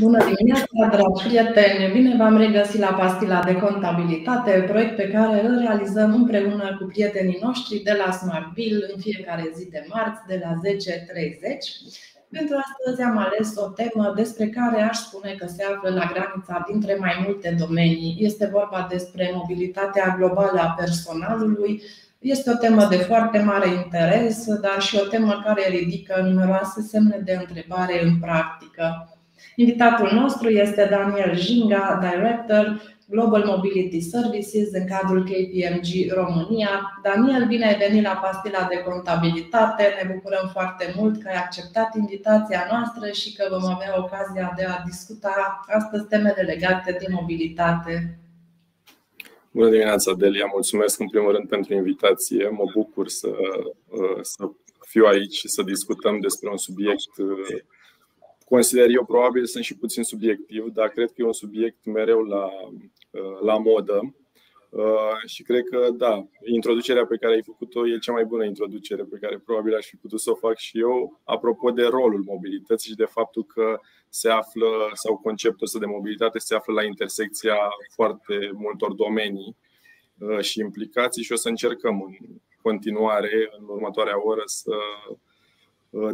Bună dimineața, dragi prieteni! Bine v-am regăsit la Pastila de Contabilitate, proiect pe care îl realizăm împreună cu prietenii noștri de la Smartville în fiecare zi de marți de la 10.30. Pentru astăzi am ales o temă despre care aș spune că se află la granița dintre mai multe domenii. Este vorba despre mobilitatea globală a personalului. Este o temă de foarte mare interes, dar și o temă care ridică numeroase semne de întrebare în practică. Invitatul nostru este Daniel Jinga, Director Global Mobility Services în cadrul KPMG România. Daniel, bine ai venit la Pastila de Contabilitate. Ne bucurăm foarte mult că ai acceptat invitația noastră și că vom avea ocazia de a discuta astăzi temele legate de mobilitate. Bună dimineața, Delia! Mulțumesc în primul rând pentru invitație. Mă bucur să, să fiu aici și să discutăm despre un subiect consider eu, probabil sunt și puțin subiectiv, dar cred că e un subiect mereu la, uh, la modă. Uh, și cred că, da, introducerea pe care ai făcut-o e cea mai bună introducere pe care probabil aș fi putut să o fac și eu, apropo de rolul mobilității și de faptul că se află, sau conceptul ăsta de mobilitate se află la intersecția foarte multor domenii uh, și implicații și o să încercăm în continuare, în următoarea oră, să Uh,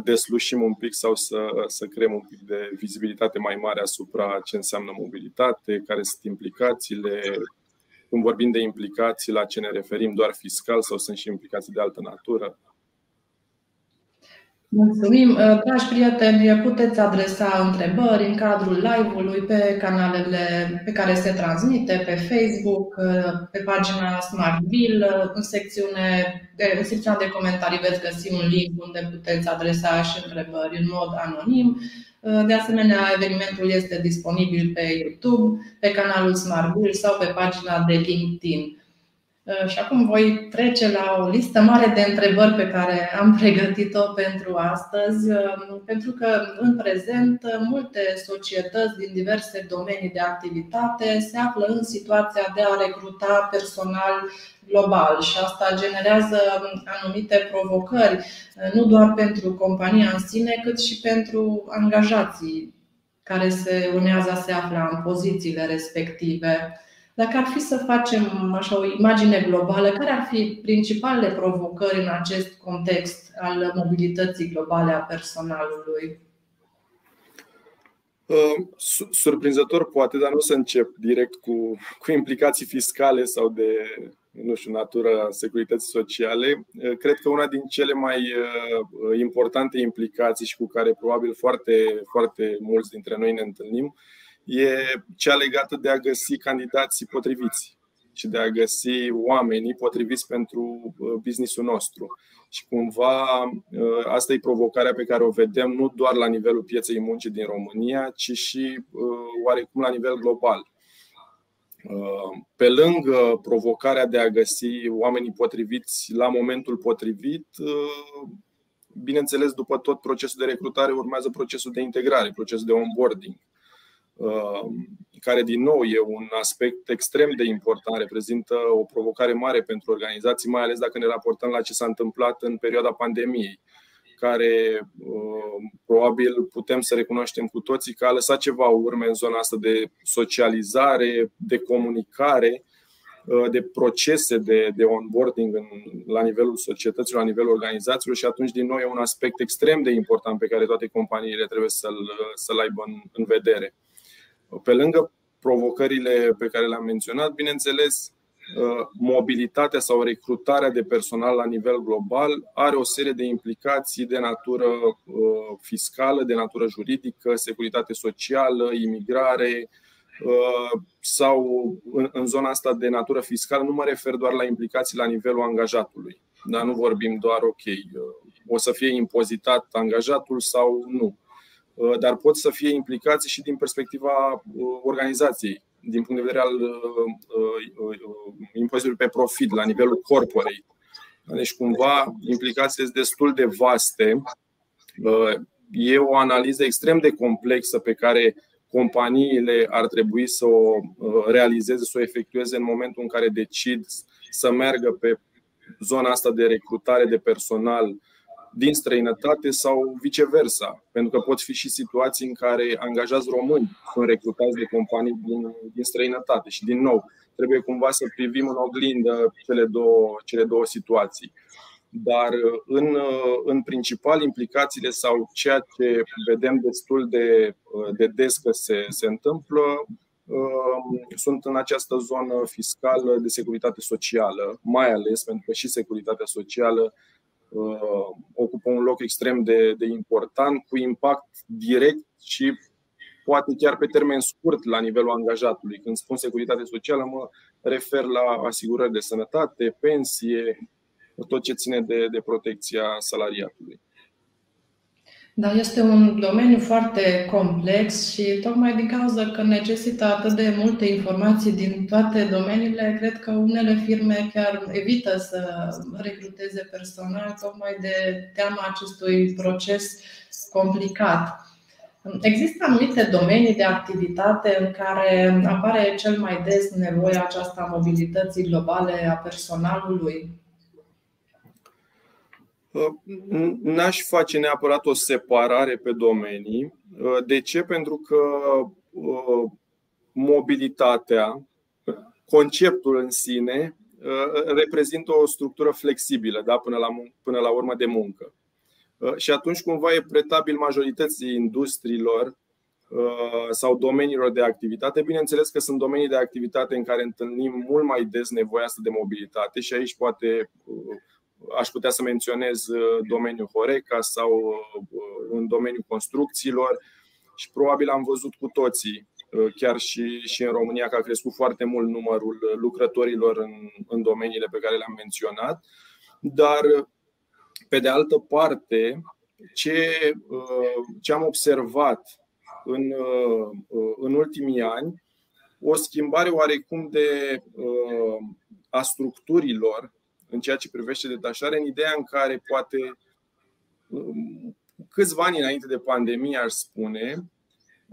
deslușim un pic sau să, să creăm un pic de vizibilitate mai mare asupra ce înseamnă mobilitate, care sunt implicațiile, când vorbim de implicații, la ce ne referim, doar fiscal sau sunt și implicații de altă natură. Mulțumim! Uh, dragi prieteni, puteți adresa întrebări în cadrul live-ului pe canalele pe care se transmite, pe Facebook, uh, pe pagina Smartville, în, secțiune, în secțiunea de comentarii veți găsi un link unde puteți adresa și întrebări în mod anonim. Uh, de asemenea, evenimentul este disponibil pe YouTube, pe canalul Smartville sau pe pagina de LinkedIn. Uh, și acum voi trece la o listă mare de întrebări pe care am pregătit-o pentru astăzi, uh, pentru că în prezent multe societăți din diverse domenii de activitate se află în situația de a recruta personal global și asta generează anumite provocări, uh, nu doar pentru compania în sine, cât și pentru angajații care se urmează să se află în pozițiile respective. Dacă ar fi să facem așa o imagine globală, care ar fi principalele provocări în acest context al mobilității globale a personalului? Uh, surprinzător poate, dar nu să încep direct cu, cu implicații fiscale sau de nu știu, natura securității sociale. Uh, cred că una din cele mai uh, importante implicații și cu care probabil foarte, foarte mulți dintre noi ne întâlnim e cea legată de a găsi candidații potriviți și de a găsi oamenii potriviți pentru uh, businessul nostru. Și cumva uh, asta e provocarea pe care o vedem nu doar la nivelul pieței muncii din România, ci și uh, oarecum la nivel global. Pe lângă provocarea de a găsi oamenii potriviți la momentul potrivit, bineînțeles, după tot procesul de recrutare urmează procesul de integrare, procesul de onboarding Um, care din nou e un aspect extrem de important, reprezintă o provocare mare pentru organizații, mai ales dacă ne raportăm la ce s-a întâmplat în perioada pandemiei, care um, probabil putem să recunoaștem cu toții că a lăsat ceva urme în zona asta de socializare, de comunicare, uh, de procese de, de onboarding în, la nivelul societăților, la nivelul organizațiilor și atunci din nou e un aspect extrem de important pe care toate companiile trebuie să-l, să-l aibă în, în vedere. Pe lângă provocările pe care le-am menționat, bineînțeles, uh, mobilitatea sau recrutarea de personal la nivel global are o serie de implicații de natură uh, fiscală, de natură juridică, securitate socială, imigrare uh, sau în zona asta de natură fiscală. Nu mă refer doar la implicații la nivelul angajatului. Dar nu vorbim doar, ok, o să fie impozitat angajatul sau nu Uh, dar pot să fie implicații și din perspectiva uh, organizației, din punct de vedere al uh, impozitului pe profit la nivelul corporate. Deci, cumva, implicațiile sunt destul de vaste. E o analiză extrem de complexă pe care companiile ar trebui să o realizeze, să o efectueze în momentul în care decid să meargă pe zona asta de recrutare de personal din străinătate sau viceversa. Pentru că pot fi și situații în care angajați români sunt recrutați de companii din, din străinătate. Și din nou, trebuie cumva să privim în oglindă cele două, cele două situații. Dar în, în principal implicațiile sau ceea ce vedem destul de, de des că se, se întâmplă sunt în această zonă fiscală de securitate socială, mai ales pentru că și securitatea socială Uh, ocupă un loc extrem de, de important, cu impact direct și poate chiar pe termen scurt la nivelul angajatului. Când spun securitate socială, mă refer la asigurări de sănătate, pensie, tot ce ține de, de protecția salariatului. Da, este un domeniu foarte complex și tocmai din cauza că necesită atât de multe informații din toate domeniile, cred că unele firme chiar evită să recruteze personal tocmai de teama acestui proces complicat. Există anumite domenii de activitate în care apare cel mai des nevoia aceasta a mobilității globale a personalului? N-aș face neapărat o separare pe domenii. De ce? Pentru că uh, mobilitatea, conceptul în sine, uh, reprezintă o structură flexibilă da? până, la, până la urmă de muncă. Uh, și atunci cumva e pretabil majorității industriilor sau domeniilor de activitate. Bineînțeles că sunt domenii de activitate în care întâlnim mult mai des nevoia asta de mobilitate și aici poate Aș putea să menționez uh, domeniul Horeca sau uh, în domeniul construcțiilor și probabil am văzut cu toții, uh, chiar și, și în România, că a crescut foarte mult numărul lucrătorilor în, în domeniile pe care le-am menționat. Dar, pe de altă parte, ce, ce am observat în, în ultimii ani, o schimbare oarecum de a structurilor în ceea ce privește detașarea, în ideea în care poate um, câțiva ani înainte de pandemie, aș spune,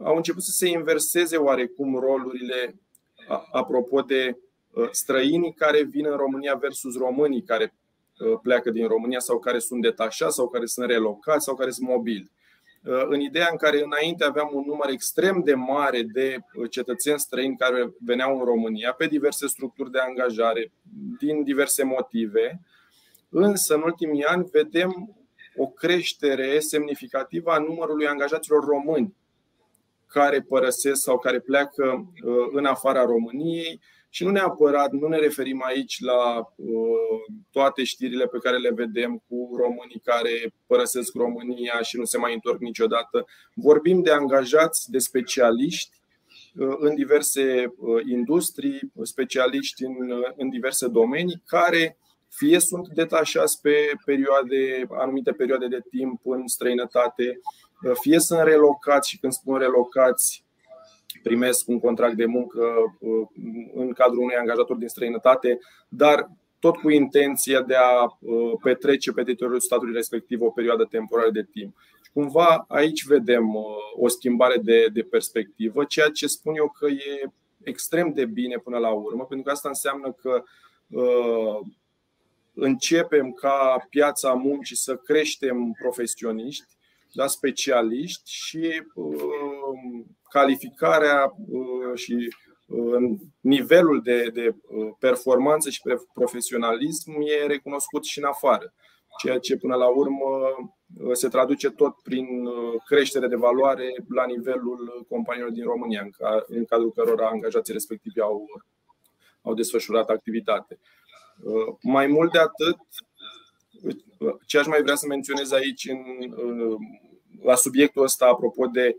au început să se inverseze oarecum rolurile apropo de uh, străinii care vin în România versus românii care uh, pleacă din România sau care sunt detașați sau care sunt relocați sau care sunt mobili. Uh, în ideea în care înainte aveam un număr extrem de mare de uh, cetățeni străini care veneau în România pe diverse structuri de angajare, din diverse motive, însă în ultimii ani vedem o creștere semnificativă a numărului angajaților români care părăsesc sau care pleacă uh, în afara României și nu neapărat, nu ne referim aici la uh, toate știrile pe care le vedem cu românii care părăsesc România și nu se mai întorc niciodată. Vorbim de angajați, de specialiști uh, în diverse uh, industrii, specialiști în, în diverse domenii, care fie sunt detașați pe perioade, anumite perioade de timp în străinătate, fie sunt relocați și când spun relocați, primesc un contract de muncă uh, în cadrul unui angajator din străinătate, dar tot cu intenția de a uh, petrece pe teritoriul statului respectiv o perioadă temporară de timp. Cumva aici vedem uh, o schimbare de, de perspectivă, ceea ce spun eu că e extrem de bine până la urmă, pentru că asta înseamnă că uh, începem ca piața muncii să creștem profesioniști, da, specialiști și uh, calificarea uh, și uh, nivelul de, de uh, performanță și profesionalism e recunoscut și în afară. Ceea ce până la urmă se traduce tot prin creștere de valoare la nivelul companiilor din România, în cadrul cărora angajații respectivi au, au desfășurat activitate. Mai mult de atât, ce aș mai vrea să menționez aici în, la subiectul ăsta, apropo de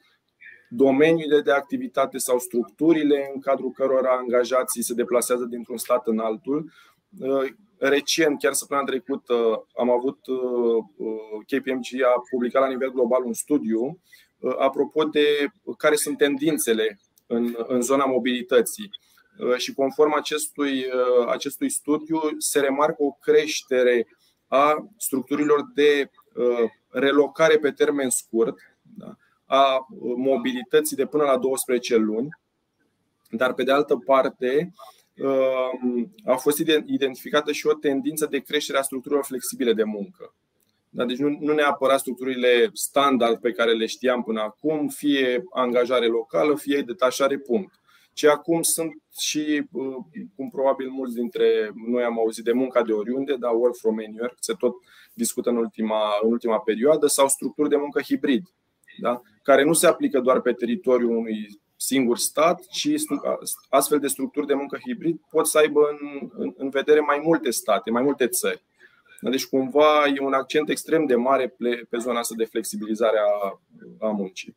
domeniile de activitate sau structurile în cadrul cărora angajații se deplasează dintr-un stat în altul. Uh, recent, chiar săptămâna trecută, am avut uh, KPMG a publicat la nivel global un studiu uh, apropo de care sunt tendințele în, în zona mobilității. Și conform acestui, acestui studiu se remarcă o creștere a structurilor de relocare pe termen scurt, da? A mobilității de până la 12 luni, dar pe de altă parte um, a fost identificată și o tendință de creștere a structurilor flexibile de muncă. Da? Deci nu, nu neapărat structurile standard pe care le știam până acum, fie angajare locală, fie detașare punct. Ce acum sunt și, uh, cum probabil mulți dintre noi am auzit de munca de oriunde, dar work from anywhere, se tot discută în ultima, în ultima perioadă, sau structuri de muncă hibrid, da? Care nu se aplică doar pe teritoriul unui singur stat, ci astfel de structuri de muncă hibrid pot să aibă în, în, în vedere mai multe state, mai multe țări. Deci, cumva, e un accent extrem de mare pe zona asta de flexibilizare a, a muncii.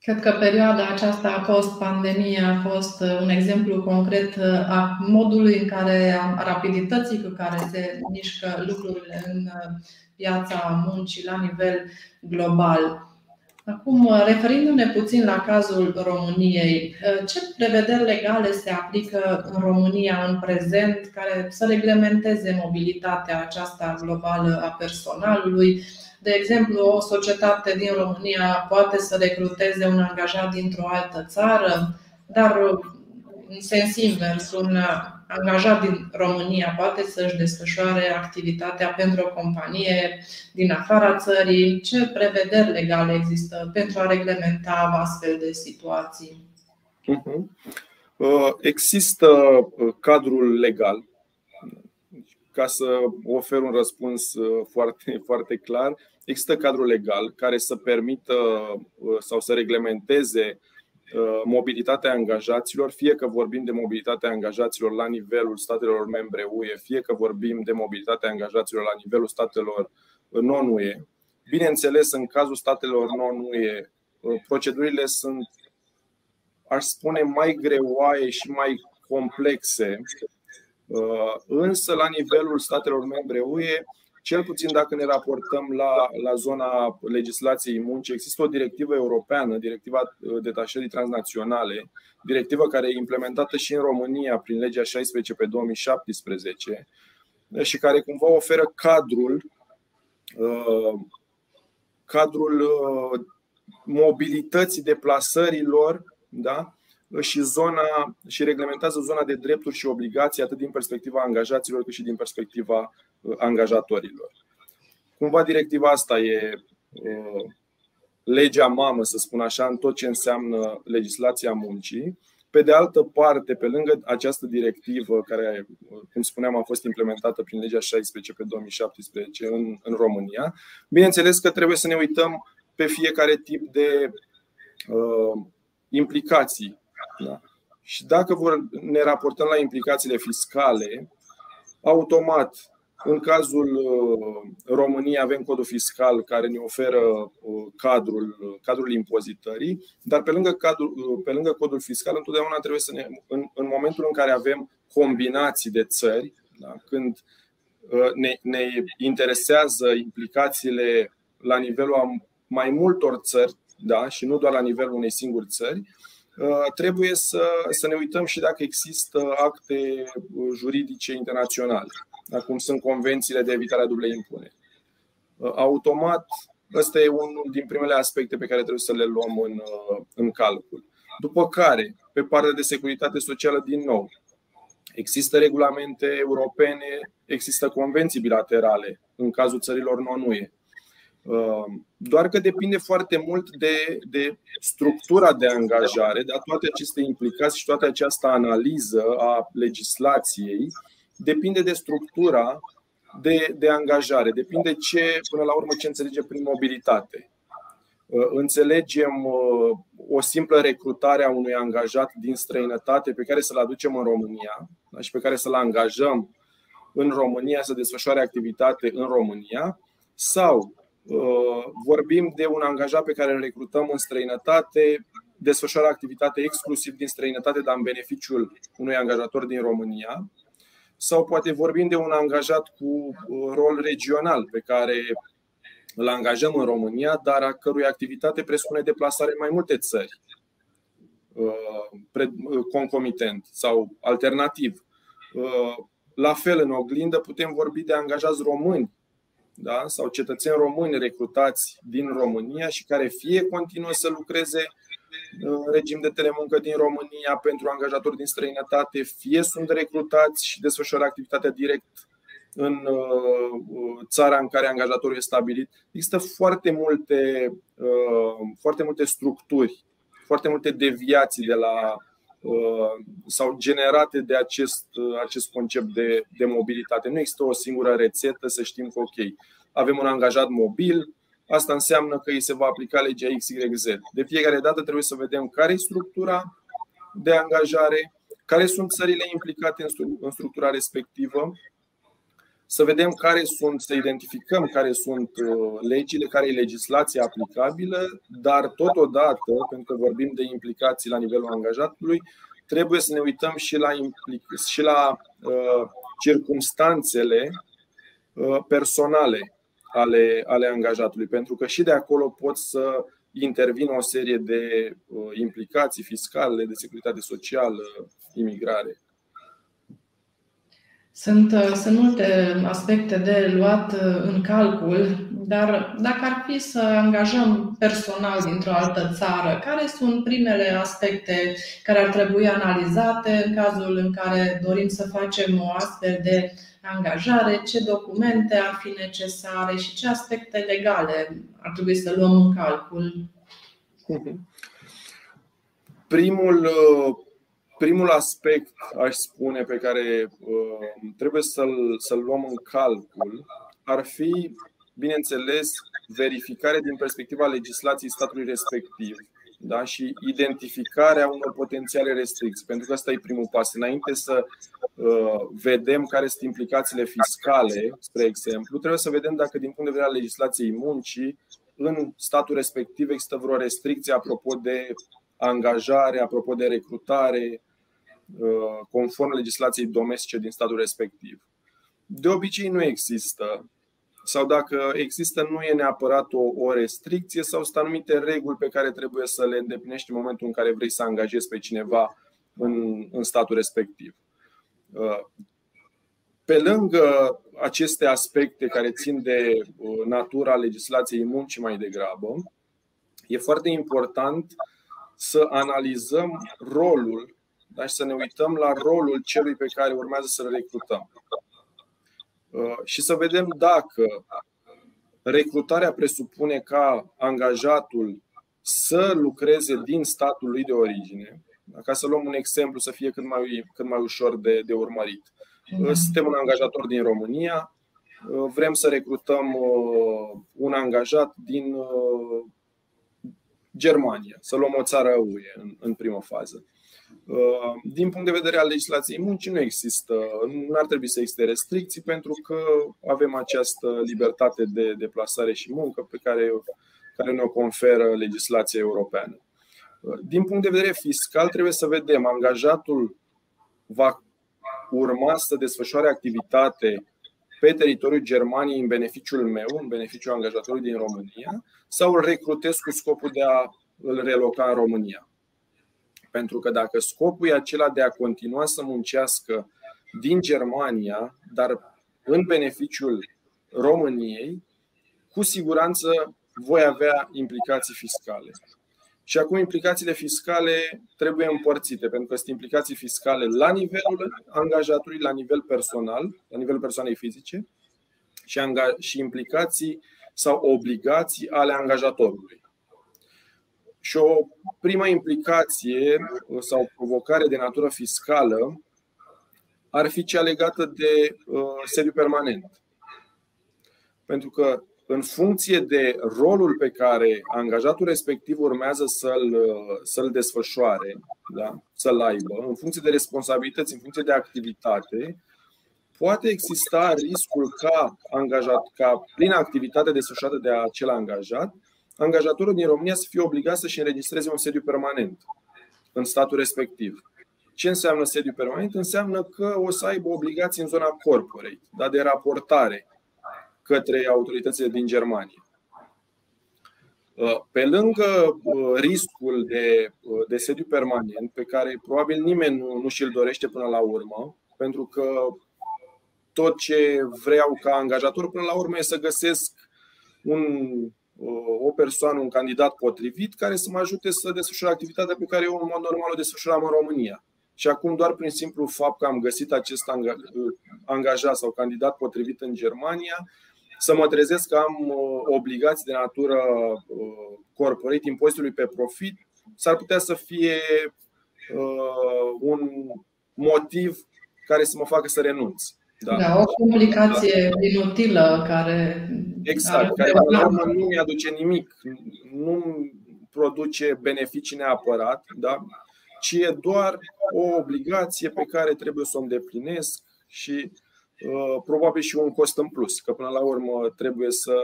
Cred că perioada aceasta post-pandemie a fost uh, un exemplu concret uh, a modului în care, a rapidității cu care se mișcă lucrurile în uh, piața muncii la nivel global. Acum, referindu-ne puțin la cazul României, ce prevederi legale se aplică în România în prezent care să reglementeze mobilitatea aceasta globală a personalului? De exemplu, o societate din România poate să recruteze un angajat dintr-o altă țară, dar în sens invers, un angajat din România poate să-și desfășoare activitatea pentru o companie din afara țării. Ce prevederi legale există pentru a reglementa astfel de situații? Mhm. Uh, există uh, cadrul legal. Ca să ofer un răspuns uh, foarte, foarte clar, există cadrul legal care să permită sau să reglementeze Uh, mobilitatea angajaților, fie că vorbim de mobilitatea angajaților la nivelul statelor membre UE, fie că vorbim de mobilitatea angajaților la nivelul statelor non-UE. Bineînțeles, în cazul statelor non-UE, uh, procedurile sunt, aș spune, mai greoaie și mai complexe, uh, însă la nivelul statelor membre UE cel puțin dacă ne raportăm la, la zona legislației muncii, există o directivă europeană, directiva uh, detașării transnaționale, directivă care e implementată și în România prin legea 16 pe 2017 și care cumva oferă cadrul uh, cadrul uh, mobilității deplasărilor da? Și, zona, și reglementează zona de drepturi și obligații atât din perspectiva angajaților cât și din perspectiva uh, angajatorilor. Cumva directiva asta e uh, legea mamă, să spun așa, în tot ce înseamnă legislația muncii. Pe de altă parte, pe lângă această directivă, care, uh, cum spuneam, a fost implementată prin legea 16 pe 2017 în, în România, bineînțeles că trebuie să ne uităm pe fiecare tip de uh, implicații da? Și dacă vor, ne raportăm la implicațiile fiscale, automat, în cazul uh, României avem codul fiscal care ne oferă uh, cadrul, cadrul impozitării, dar pe lângă, cadrul, uh, pe lângă codul fiscal întotdeauna trebuie să ne, în, în momentul în care avem combinații de țări, da, când ne, ne interesează implicațiile la nivelul a mai multor țări da, și nu doar la nivelul unei singuri țări, Uh, trebuie să, să ne uităm și dacă există acte uh, juridice internaționale, cum sunt convențiile de evitare a dublei impuneri. Uh, automat, ăsta e unul din primele aspecte pe care trebuie să le luăm în, în calcul. După care, pe partea de securitate socială, din nou, există regulamente europene, există convenții bilaterale în cazul țărilor non-UE. Um, doar că depinde foarte mult de, de structura de angajare, de toate aceste implicații și toată această analiză a legislației, depinde de structura de, de angajare, depinde ce, până la urmă, ce înțelege prin mobilitate. Uh, înțelegem uh, o simplă recrutare a unui angajat din străinătate pe care să-l aducem în România da, și pe care să-l angajăm în România să desfășoare activitate în România sau Uh, vorbim de un angajat pe care îl recrutăm în străinătate, desfășoară activitate exclusiv din străinătate, dar în beneficiul unui angajator din România. Sau poate vorbim de un angajat cu uh, rol regional pe care îl angajăm în România, dar a cărui activitate presupune deplasare în mai multe țări, uh, concomitent sau alternativ. La fel, în oglindă, putem vorbi de angajați români da? sau cetățeni români recrutați din România și care fie continuă să lucreze în regim de telemuncă din România pentru angajatori din străinătate, fie sunt recrutați și desfășoară activitatea direct în uh, țara în care angajatorul este stabilit. Există foarte multe, foarte multe structuri, foarte multe deviații de la sau generate de acest, acest concept de, de mobilitate. Nu există o singură rețetă să știm că, ok, avem un angajat mobil, asta înseamnă că îi se va aplica legea XYZ. De fiecare dată trebuie să vedem care e structura de angajare, care sunt țările implicate în structura respectivă, să vedem care sunt, să identificăm care sunt uh, legile, care e legislația aplicabilă, dar totodată, pentru că vorbim de implicații la nivelul angajatului, trebuie să ne uităm și la, implic- și la uh, circumstanțele uh, personale ale, ale angajatului, pentru că și de acolo pot să intervină o serie de uh, implicații fiscale, de securitate socială, imigrare. Sunt, uh, sunt multe aspecte de luat uh, în calcul, dar dacă ar fi să angajăm personal dintr-o altă țară, care sunt primele aspecte care ar trebui analizate în cazul în care dorim să facem o astfel de angajare, ce documente ar fi necesare și ce aspecte legale ar trebui să luăm în calcul? Primul, uh, primul aspect, aș spune, pe care uh, trebuie să-l, să-l luăm în calcul ar fi, bineînțeles, verificare din perspectiva legislației statului respectiv da? și identificarea unor potențiale restricții. Pentru că ăsta e primul pas. Înainte să uh, vedem care sunt implicațiile fiscale, spre exemplu, trebuie să vedem dacă, din punct de vedere al legislației muncii, în statul respectiv există vreo restricție apropo de angajare, apropo de recrutare, uh, conform legislației domestice din statul respectiv. De obicei nu există sau dacă există, nu e neapărat o, o restricție sau sunt anumite reguli pe care trebuie să le îndeplinești în momentul în care vrei să angajezi pe cineva în, în statul respectiv. Uh, pe lângă aceste aspecte care țin de uh, natura legislației muncii mai degrabă, e foarte important să analizăm rolul da, și să ne uităm la rolul celui pe care urmează să-l recrutăm. Uh, și să vedem dacă recrutarea presupune ca angajatul să lucreze din statul lui de origine, ca să luăm un exemplu să fie cât mai, cât mai ușor de, de urmărit. Uh, suntem un angajator din România, uh, vrem să recrutăm un angajat din Germania, să luăm o țară UE în, în primă fază. Uh, din punct de vedere al legislației muncii, nu există, nu ar trebui să existe restricții pentru că avem această libertate de deplasare și muncă pe care, care ne-o conferă legislația europeană. Uh, din punct de vedere fiscal, trebuie să vedem, angajatul va urma să desfășoare activitate pe teritoriul Germaniei în beneficiul meu, în beneficiul angajatorului din România, sau îl recrutez cu scopul de a îl reloca în România. Pentru că dacă scopul e acela de a continua să muncească din Germania, dar în beneficiul României, cu siguranță voi avea implicații fiscale. Și acum implicațiile fiscale trebuie împărțite, pentru că sunt implicații fiscale la nivelul angajatului, la nivel personal, la nivelul persoanei fizice, și implicații sau obligații ale angajatorului. Și o prima implicație sau provocare de natură fiscală ar fi cea legată de uh, sediu permanent. Pentru că în funcție de rolul pe care angajatul respectiv urmează să-l, uh, să-l desfășoare, da? să-l aibă, în funcție de responsabilități, în funcție de activitate, poate exista riscul ca, angajat, ca prin activitatea desfășurată de acel angajat angajatorul din România să fie obligat să-și înregistreze un sediu permanent în statul respectiv. Ce înseamnă sediu permanent? Înseamnă că o să aibă obligații în zona corporate, da, de raportare către autoritățile din Germania. Uh, pe lângă uh, riscul de, uh, de sediu permanent, pe care probabil nimeni nu, nu și-l dorește până la urmă, pentru că tot ce vreau ca angajator până la urmă e să găsesc un o persoană, un candidat potrivit care să mă ajute să desfășur activitatea pe care eu în mod normal o desfășuram în România. Și acum, doar prin simplu fapt că am găsit acest angajat sau candidat potrivit în Germania, să mă trezesc că am obligații de natură corporate, impozitului pe profit, s-ar putea să fie un motiv care să mă facă să renunț. Da, da o complicație da. inutilă care. Exact, care la urmă nu mi-aduce nimic, nu produce beneficii neapărat, da? ci e doar o obligație pe care trebuie să o îndeplinesc și uh, probabil și un cost în plus, că până la urmă trebuie să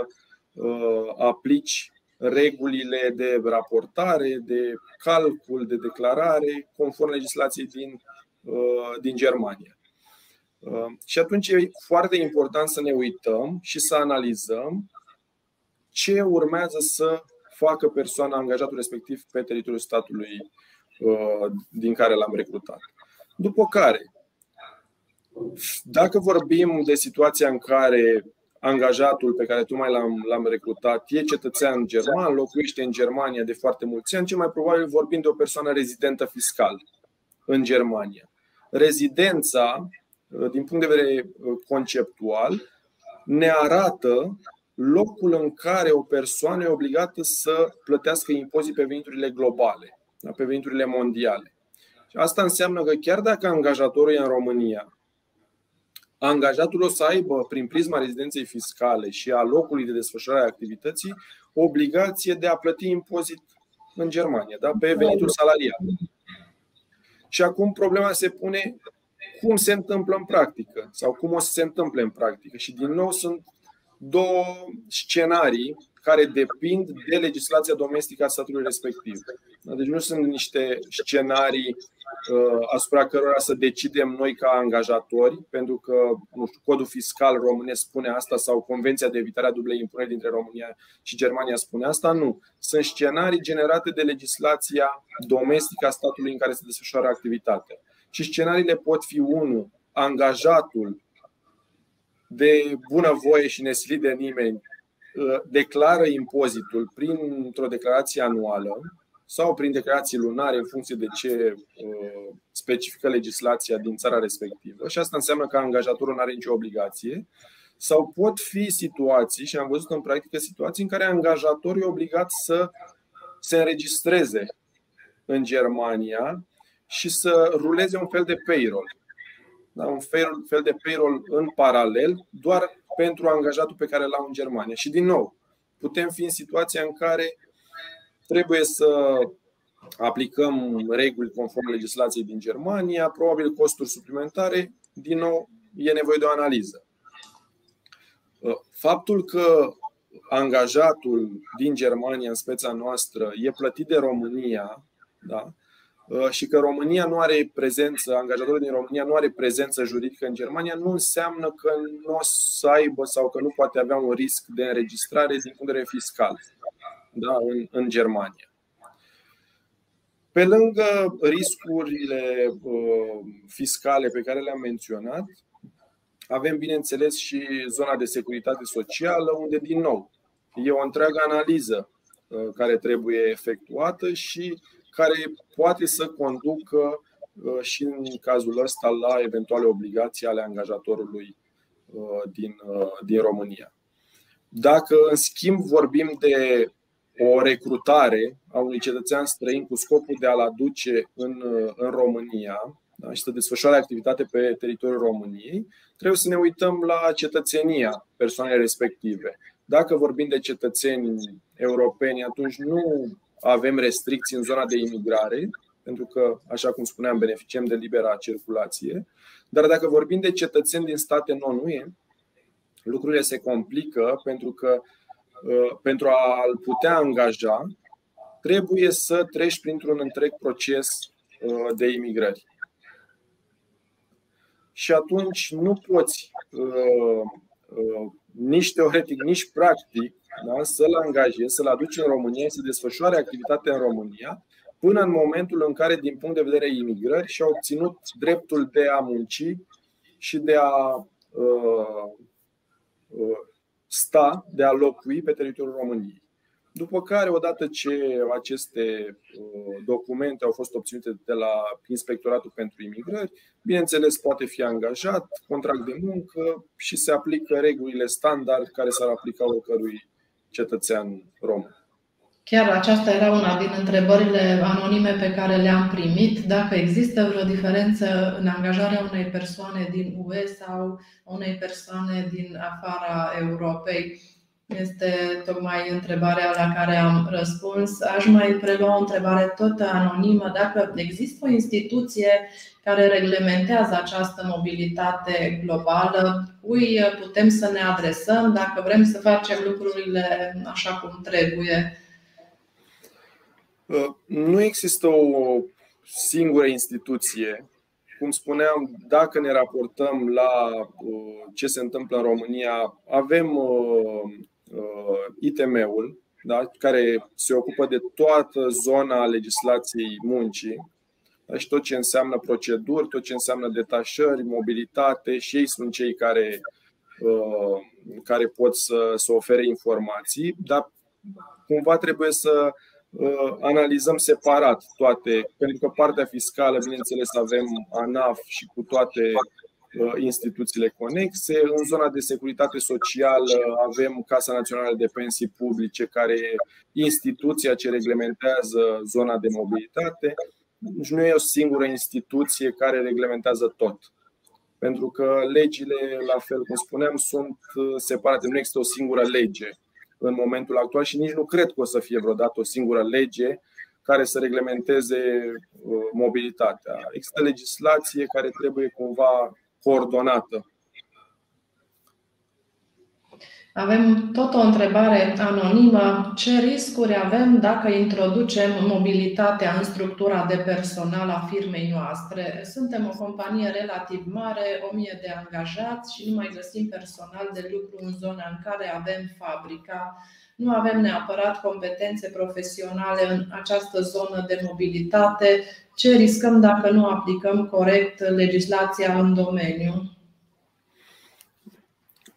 uh, aplici regulile de raportare, de calcul, de declarare, conform legislației din, uh, din Germania. Uh, și atunci e foarte important să ne uităm și să analizăm ce urmează să facă persoana, angajatul respectiv pe teritoriul statului uh, din care l-am recrutat. După care, dacă vorbim de situația în care angajatul pe care tu mai l-am, l-am recrutat e cetățean german, locuiește în Germania de foarte mulți ani, cel mai probabil vorbim de o persoană rezidentă fiscal în Germania. Rezidența Uh, din punct de vedere uh, conceptual, ne arată locul în care o persoană e obligată să plătească impozit pe veniturile globale, da, pe veniturile mondiale. Și asta înseamnă că chiar dacă angajatorul e în România, angajatul o să aibă, prin prisma rezidenței fiscale și a locului de desfășurare a activității, o obligație de a plăti impozit în Germania, da? pe venitul salarial. Și acum problema se pune cum se întâmplă în practică sau cum o să se întâmple în practică. Și din nou sunt două scenarii care depind de legislația domestică a statului respectiv. Deci nu sunt niște scenarii uh, asupra cărora să decidem noi ca angajatori, pentru că nu știu, codul fiscal românesc spune asta sau Convenția de evitare a dublei impuneri dintre România și Germania spune asta. Nu. Sunt scenarii generate de legislația domestică a statului în care se desfășoară activitatea. Și scenariile pot fi unul, angajatul de bunăvoie și nesilit de nimeni uh, declară impozitul printr-o declarație anuală sau prin declarații lunare în funcție de ce uh, specifică legislația din țara respectivă. Și asta înseamnă că angajatorul nu are nicio obligație. Sau pot fi situații, și am văzut în practică situații în care angajatorul e obligat să se înregistreze în Germania și să ruleze un fel de payroll. Da? Un fel, fel de payroll în paralel, doar pentru angajatul pe care l-au în Germania. Și din nou, putem fi în situația în care trebuie să aplicăm reguli conform legislației din Germania, probabil costuri suplimentare, din nou e nevoie de o analiză. Faptul că angajatul din Germania, în speța noastră, e plătit de România, da? Uh, și că România nu are prezență, angajatorul din România nu are prezență juridică în Germania, nu înseamnă că nu o să aibă sau că nu poate avea un risc de înregistrare din punct de vedere fiscal da, în, în Germania. Pe lângă riscurile uh, fiscale pe care le-am menționat, avem, bineînțeles, și zona de securitate socială, unde, din nou, e o întreagă analiză uh, care trebuie efectuată și care poate să conducă uh, și în cazul ăsta la eventuale obligații ale angajatorului uh, din, uh, din România. Dacă, în schimb, vorbim de o recrutare a unui cetățean străin cu scopul de a-l aduce în, în România da, și să desfășoare activitate pe teritoriul României, trebuie să ne uităm la cetățenia persoanei respective. Dacă vorbim de cetățeni europeni, atunci nu avem restricții în zona de imigrare, pentru că, așa cum spuneam, beneficiem de libera circulație. Dar dacă vorbim de cetățeni din state non-UE, lucrurile se complică pentru că uh, pentru a-l putea angaja, trebuie să treci printr-un întreg proces uh, de imigrări. Și atunci nu poți uh, nici teoretic, nici practic da? să-l angajezi, să-l aduci în România, să desfășoare activitatea în România, până în momentul în care, din punct de vedere imigrări, și-a obținut dreptul de a munci și de a uh, uh, sta, de a locui pe teritoriul României. După care, odată ce aceste documente au fost obținute de la Inspectoratul pentru Imigrări, bineînțeles, poate fi angajat, contract de muncă și se aplică regulile standard care s-ar aplica oricărui cetățean român. Chiar aceasta era una din întrebările anonime pe care le-am primit, dacă există vreo diferență în angajarea unei persoane din UE sau unei persoane din afara Europei. Este tocmai întrebarea la care am răspuns. Aș mai prelua o întrebare tot anonimă. Dacă există o instituție care reglementează această mobilitate globală, cui putem să ne adresăm dacă vrem să facem lucrurile așa cum trebuie? Uh, nu există o singură instituție. Cum spuneam, dacă ne raportăm la uh, ce se întâmplă în România, avem uh, ITM-ul, da, care se ocupă de toată zona legislației muncii. Da, și tot ce înseamnă proceduri, tot ce înseamnă detașări, mobilitate și ei sunt cei care, care pot să, să ofere informații, dar cumva trebuie să Uh, analizăm separat toate, pentru că partea fiscală, bineînțeles, avem ANAF și cu toate uh, instituțiile conexe. În zona de securitate socială avem Casa Națională de Pensii Publice, care e instituția ce reglementează zona de mobilitate. Deci nu e o singură instituție care reglementează tot. Pentru că legile, la fel cum spuneam, sunt uh, separate. Nu există o singură lege în momentul actual și nici nu cred că o să fie vreodată o singură lege care să reglementeze uh, mobilitatea. Există legislație care trebuie cumva coordonată avem tot o întrebare anonimă. Ce riscuri avem dacă introducem mobilitatea în structura de personal a firmei noastre? Suntem o companie relativ mare, o mie de angajați și nu mai găsim personal de lucru în zona în care avem fabrica. Nu avem neapărat competențe profesionale în această zonă de mobilitate. Ce riscăm dacă nu aplicăm corect legislația în domeniu?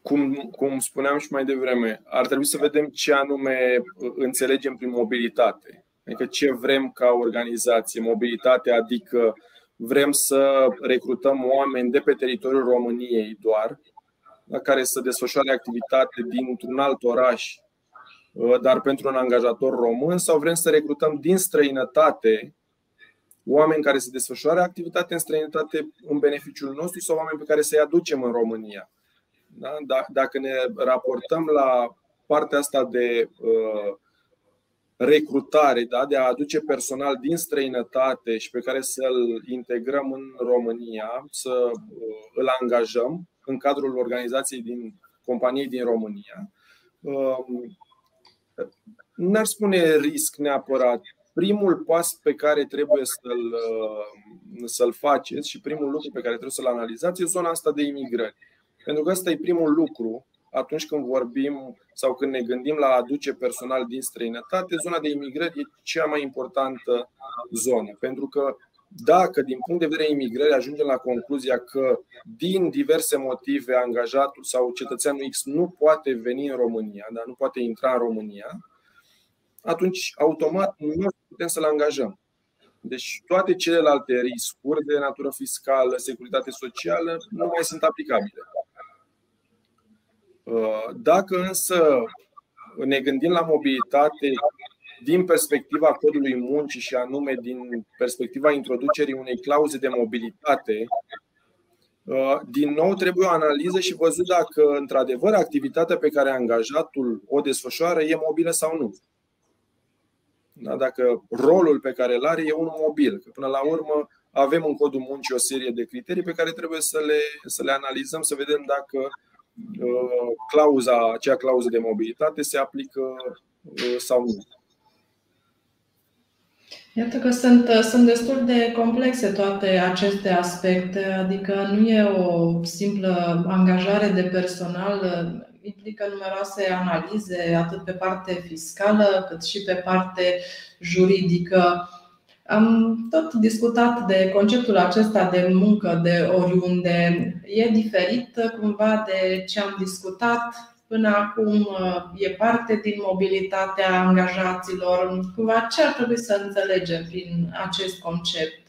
cum, cum spuneam și mai devreme, ar trebui să vedem ce anume înțelegem prin mobilitate. Adică ce vrem ca organizație. Mobilitate adică vrem să recrutăm oameni de pe teritoriul României doar, la care să desfășoare activitate dintr-un alt oraș, dar pentru un angajator român, sau vrem să recrutăm din străinătate oameni care să desfășoare activitate în străinătate în beneficiul nostru sau oameni pe care să-i aducem în România. Da? da? Dacă ne raportăm la partea asta de uh, recrutare, da? de a aduce personal din străinătate și pe care să-l integrăm în România, să uh, îl angajăm în cadrul organizației din companiei din România, uh, n-ar spune risc neapărat. Primul pas pe care trebuie să-l, să-l faceți și primul lucru pe care trebuie să-l analizați e zona asta de imigrări. Pentru că ăsta e primul lucru atunci când vorbim sau când ne gândim la a aduce personal din străinătate, zona de imigrări e cea mai importantă zonă. Pentru că dacă din punct de vedere imigrării ajungem la concluzia că din diverse motive angajatul sau cetățeanul X nu poate veni în România, dar nu poate intra în România, atunci automat nu putem să-l angajăm. Deci toate celelalte riscuri de natură fiscală, securitate socială nu mai sunt aplicabile. Uh, dacă însă ne gândim la mobilitate din perspectiva codului muncii și anume din perspectiva introducerii unei clauze de mobilitate, uh, din nou trebuie o analiză și văzut dacă într-adevăr activitatea pe care angajatul o desfășoară e mobilă sau nu. Da? Dacă rolul pe care îl are e unul mobil. Că până la urmă avem în codul muncii o serie de criterii pe care trebuie să le, să le analizăm, să vedem dacă Uh, clauza, acea clauză de mobilitate se aplică uh, sau nu. Iată că sunt, sunt destul de complexe toate aceste aspecte, adică nu e o simplă angajare de personal, implică numeroase analize, atât pe parte fiscală cât și pe parte juridică. Am tot discutat de conceptul acesta de muncă de oriunde. E diferit cumva de ce am discutat până acum e parte din mobilitatea angajaților. Cumva ce ar trebui să înțelegem prin acest concept?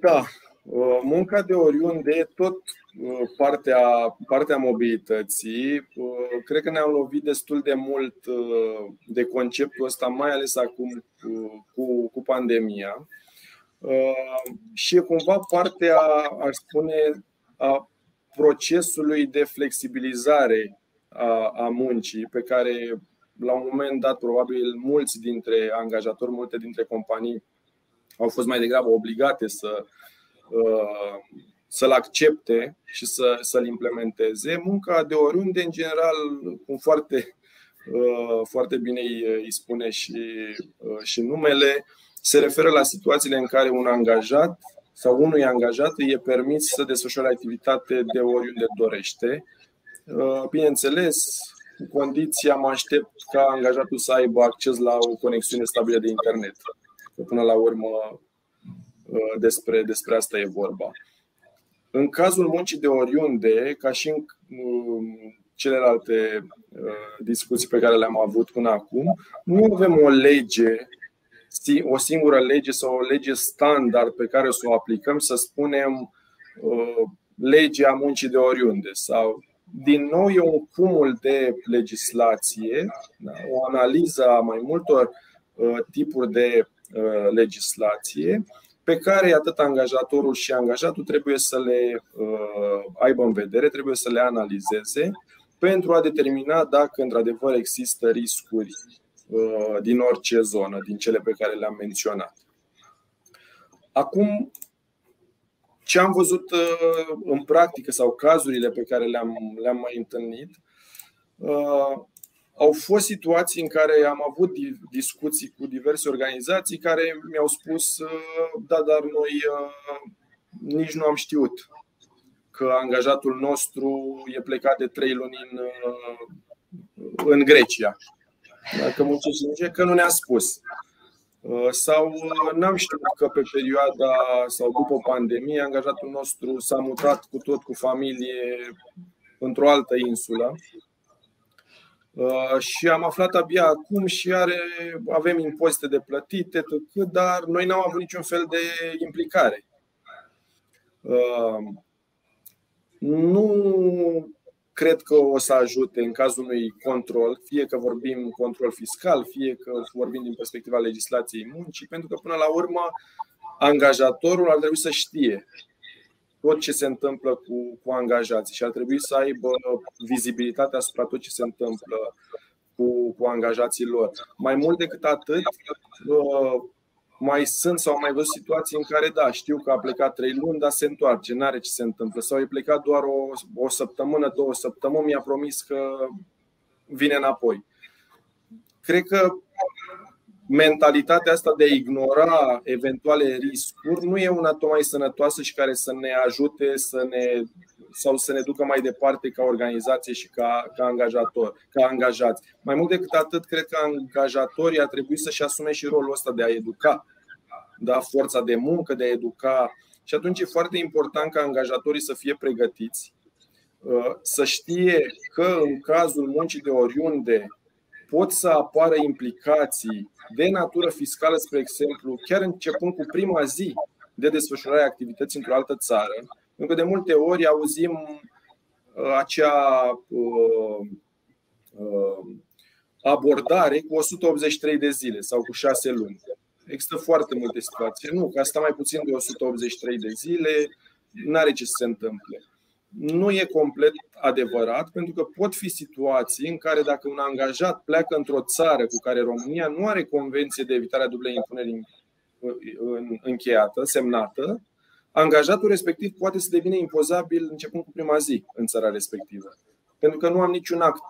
Da, munca de oriunde, tot partea, partea mobilității, cred că ne-am lovit destul de mult de conceptul ăsta, mai ales acum cu, cu pandemia. Și e cumva partea, aș spune, a procesului de flexibilizare a, a muncii pe care la un moment dat probabil mulți dintre angajatori, multe dintre companii au fost mai degrabă obligate să uh, să-l accepte și să, să-l implementeze. Munca de oriunde, în general, cum foarte, uh, foarte bine îi spune și, uh, și numele, se referă la situațiile în care un angajat sau unui angajat îi e permis să desfășoare activitate de oriunde dorește. Uh, bineînțeles, cu condiția mă aștept ca angajatul să aibă acces la o conexiune stabilă de internet. Că până la urmă despre, despre asta e vorba. În cazul muncii de oriunde, ca și în um, celelalte uh, discuții pe care le-am avut până acum, nu avem o lege, o singură lege sau o lege standard pe care să o aplicăm, să spunem uh, legea muncii de oriunde sau din nou e un cumul de legislație, da, o analiză a mai multor uh, tipuri de legislație pe care atât angajatorul și angajatul trebuie să le uh, aibă în vedere, trebuie să le analizeze pentru a determina dacă într-adevăr există riscuri uh, din orice zonă, din cele pe care le-am menționat. Acum, ce am văzut uh, în practică sau cazurile pe care le-am, le-am mai întâlnit, au fost situații în care am avut discuții cu diverse organizații care mi-au spus uh, da, dar noi uh, nici nu am știut că angajatul nostru e plecat de trei luni în, uh, în Grecia. Dacă muncește că nu ne-a spus. Sau n-am știut că pe perioada sau după pandemie angajatul nostru s-a mutat cu tot cu familie într-o altă insulă Uh, și am aflat abia acum și are, avem impozite de plătite, dar noi n-am avut niciun fel de implicare. Uh, nu cred că o să ajute în cazul unui control, fie că vorbim control fiscal, fie că vorbim din perspectiva legislației muncii, pentru că până la urmă angajatorul ar trebui să știe tot ce se întâmplă cu, cu angajații și ar trebui să aibă vizibilitate asupra tot ce se întâmplă cu, cu angajații lor. Mai mult decât atât, uh, mai sunt sau mai văzut situații în care, da, știu că a plecat trei luni, dar se întoarce, nu are ce se întâmplă. Sau e plecat doar o, o săptămână, două săptămâni, mi-a promis că vine înapoi. Cred că mentalitatea asta de a ignora eventuale riscuri nu e una tocmai sănătoasă și care să ne ajute să ne, sau să ne ducă mai departe ca organizație și ca, ca angajator, ca angajați. Mai mult decât atât, cred că angajatorii ar trebui să-și asume și rolul ăsta de a educa, da, forța de muncă, de a educa. Și atunci e foarte important ca angajatorii să fie pregătiți, uh, să știe că în cazul muncii de oriunde pot să apară implicații de natură fiscală, spre exemplu, chiar începând cu prima zi de desfășurare a activității într-o altă țară, pentru că de multe ori auzim uh, acea uh, uh, abordare cu 183 de zile sau cu 6 luni. Există foarte multe situații. Nu, că asta mai puțin de 183 de zile, nu are ce să se întâmple nu e complet adevărat, pentru că pot fi situații în care dacă un angajat pleacă într-o țară cu care România nu are convenție de evitare a dublei impuneri încheiată, semnată, angajatul respectiv poate să devină impozabil începând cu prima zi în țara respectivă. Pentru că nu am niciun act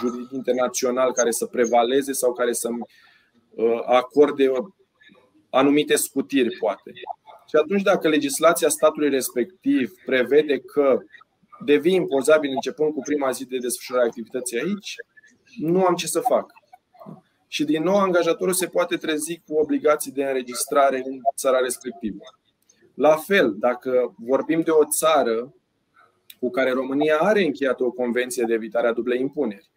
juridic internațional care să prevaleze sau care să uh, acorde anumite scutiri, poate. Și atunci, dacă legislația statului respectiv prevede că devii impozabil începând cu prima zi de desfășurare a activității aici, nu am ce să fac. Și din nou, angajatorul se poate trezi cu obligații de înregistrare în țara respectivă. La fel, dacă vorbim de o țară cu care România are încheiat o convenție de evitare a dublei impuneri.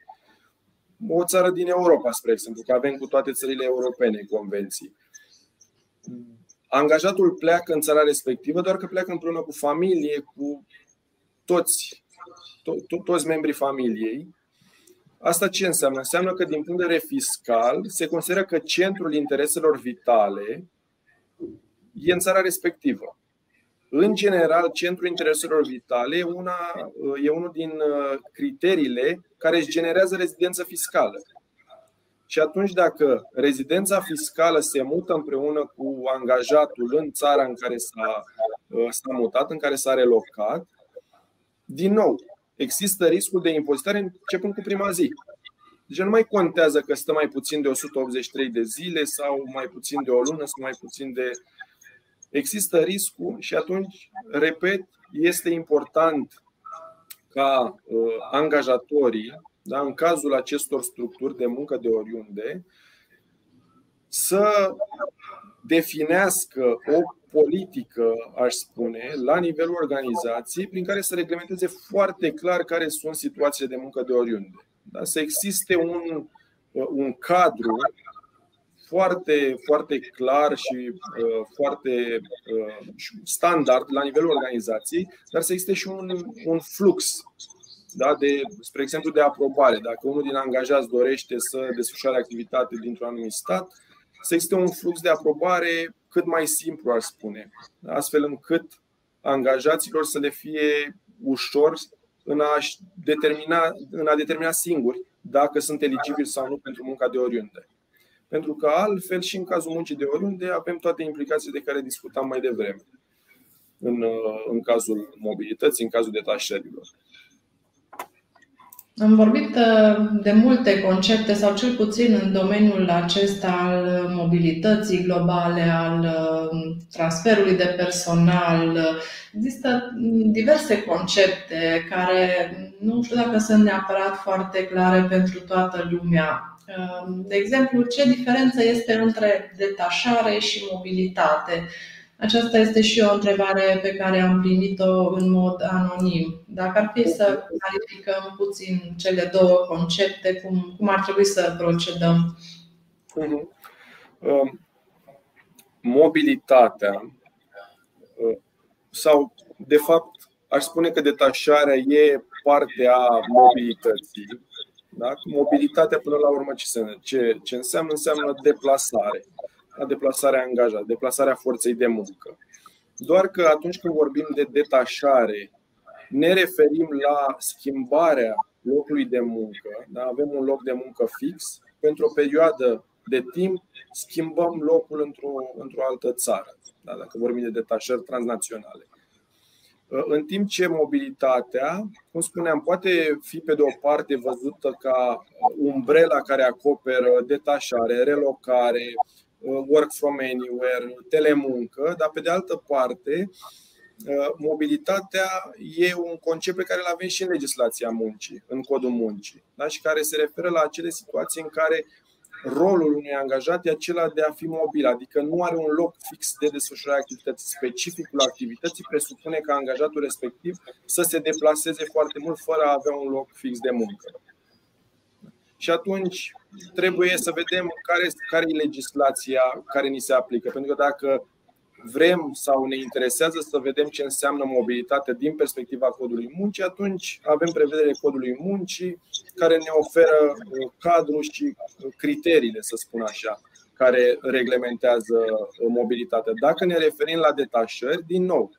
O țară din Europa, spre exemplu, că avem cu toate țările europene convenții. Angajatul pleacă în țara respectivă, doar că pleacă împreună cu familie, cu toți, to- to- toți membrii familiei. Asta ce înseamnă? Înseamnă că din punct de vedere fiscal se consideră că centrul intereselor vitale e în țara respectivă. În general, centrul intereselor vitale e, una, e unul din uh, criteriile care își generează rezidență fiscală. Și atunci, dacă rezidența fiscală se mută împreună cu angajatul în țara în care s-a, uh, s-a mutat, în care s-a relocat, din nou, există riscul de impozitare începând cu prima zi. Deci nu mai contează că stă mai puțin de 183 de zile sau mai puțin de o lună sau mai puțin de. Există riscul și atunci, repet, este important ca uh, angajatorii, da, în cazul acestor structuri de muncă de oriunde, să definească o politică, aș spune, la nivelul organizației, prin care să reglementeze foarte clar care sunt situațiile de muncă de oriunde. Da? Să existe un, un cadru foarte, foarte clar și uh, foarte uh, standard la nivelul organizației, dar să existe și un, un flux da, de, spre exemplu, de aprobare. Dacă unul din angajați dorește să desfășoare activitate dintr-un anumit stat, să existe un flux de aprobare cât mai simplu, aș spune, astfel încât angajaților să le fie ușor în a determina, în a determina singuri dacă sunt eligibili sau nu pentru munca de oriunde. Pentru că altfel și în cazul muncii de oriunde avem toate implicațiile de care discutam mai devreme. În, în cazul mobilității, în cazul detașărilor. Am vorbit uh, de multe concepte, sau cel puțin în domeniul acesta al mobilității globale, al uh, transferului de personal. Există diverse concepte care nu știu dacă sunt neapărat foarte clare pentru toată lumea. Uh, de exemplu, ce diferență este între detașare și mobilitate? Aceasta este și o întrebare pe care am primit-o în mod anonim. Dacă ar fi să clarificăm puțin cele două concepte, cum, cum ar trebui să procedăm? Uh-huh. Mobilitatea uh, sau, de fapt, aș spune că detașarea e parte a mobilității. Da? Mobilitatea, până la urmă, ce, ce, ce înseamnă? Înseamnă deplasare la deplasarea angajat, deplasarea forței de muncă. Doar că atunci când vorbim de detașare, ne referim la schimbarea locului de muncă. Da? Avem un loc de muncă fix, pentru o perioadă de timp schimbăm locul într-o, într-o altă țară, da? dacă vorbim de detașări transnaționale. În timp ce mobilitatea, cum spuneam, poate fi pe de o parte văzută ca umbrela care acoperă detașare, relocare, Uh, work from anywhere, telemuncă, dar pe de altă parte, uh, mobilitatea e un concept pe care îl avem și în legislația muncii, în codul muncii, da? și care se referă la acele situații în care rolul unui angajat e acela de a fi mobil, adică nu are un loc fix de desfășurare activității. Specificul activității presupune ca angajatul respectiv să se deplaseze foarte mult fără a avea un loc fix de muncă. Și atunci trebuie să vedem care, care e legislația care ni se aplică. Pentru că dacă vrem sau ne interesează să vedem ce înseamnă mobilitate din perspectiva codului muncii, atunci avem prevedere codului muncii care ne oferă uh, cadrul și criteriile, să spun așa, care reglementează uh, mobilitatea. Dacă ne referim la detașări, din nou,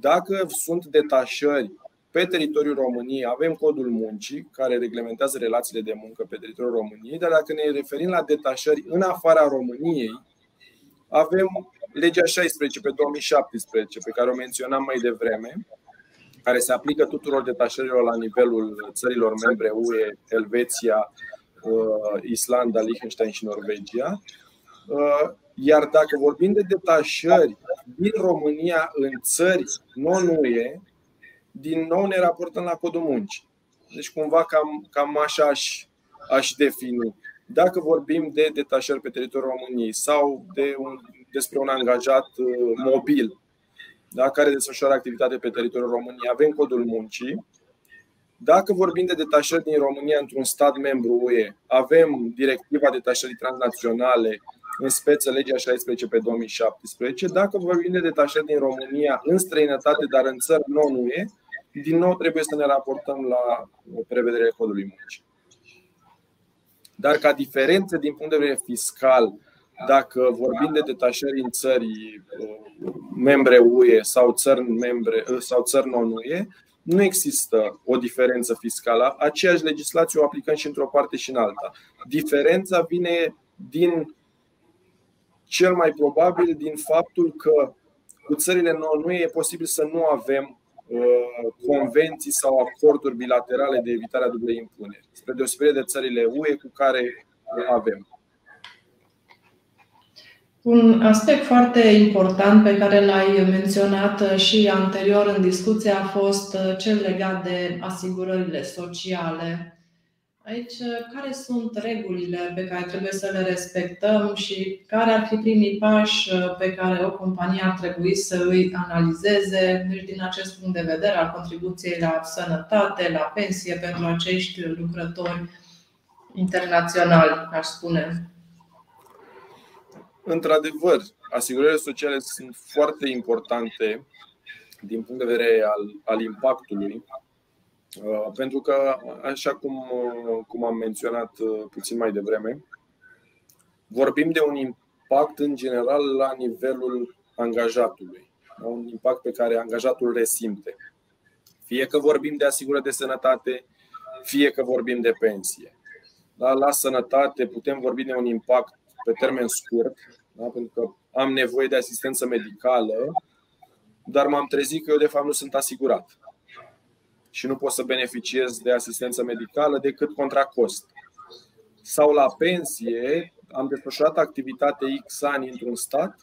dacă sunt detașări pe teritoriul României avem codul muncii care reglementează relațiile de muncă pe teritoriul României, dar dacă ne referim la detașări în afara României, avem legea 16 pe 2017, pe care o menționam mai devreme, care se aplică tuturor detașărilor la nivelul țărilor membre UE, Elveția, uh, Islanda, Liechtenstein și Norvegia. Uh, iar dacă vorbim de detașări din România în țări non-UE, din nou ne raportăm la codul muncii. Deci cumva cam, cam așa aș, aș defini. Dacă vorbim de detașări pe teritoriul României sau de un, despre un angajat uh, mobil, da, care desfășoară activitate pe teritoriul României, avem codul muncii. Dacă vorbim de detașări din România într-un stat membru UE, avem directiva detașării transnaționale, în speță legea 16 pe 2017. Dacă vorbim de detașări din România în străinătate, dar în țări non-UE, din nou trebuie să ne raportăm la prevederile codului muncii. Dar ca diferențe din punct de vedere fiscal, dacă vorbim de detașări în țări uh, membre UE sau țări, membre, uh, sau țări non-UE, nu există o diferență fiscală. Aceeași legislație o aplicăm și într-o parte și în alta. Diferența vine din cel mai probabil din faptul că cu țările non-UE e posibil să nu avem uh, convenții sau acorduri bilaterale de evitare a dublei impuneri, spre deosebire de țările UE cu care avem. Un aspect foarte important pe care l-ai menționat și anterior în discuție a fost cel legat de asigurările sociale. Aici, care sunt regulile pe care trebuie să le respectăm și care ar fi primii pași pe care o companie ar trebui să îi analizeze, deci din acest punct de vedere al contribuției la sănătate, la pensie pentru acești lucrători internaționali, aș spune? Într-adevăr, asigurările sociale sunt foarte importante din punct de vedere al, al impactului, uh, pentru că, așa cum, uh, cum am menționat uh, puțin mai devreme, vorbim de un impact în general la nivelul angajatului, un impact pe care angajatul resimte. Fie că vorbim de asigurări de sănătate, fie că vorbim de pensie. Da, la sănătate putem vorbi de un impact pe termen scurt, da? pentru că am nevoie de asistență medicală, dar m-am trezit că eu de fapt nu sunt asigurat și nu pot să beneficiez de asistență medicală decât contra cost. Sau la pensie, am desfășurat activitate X ani într-un stat,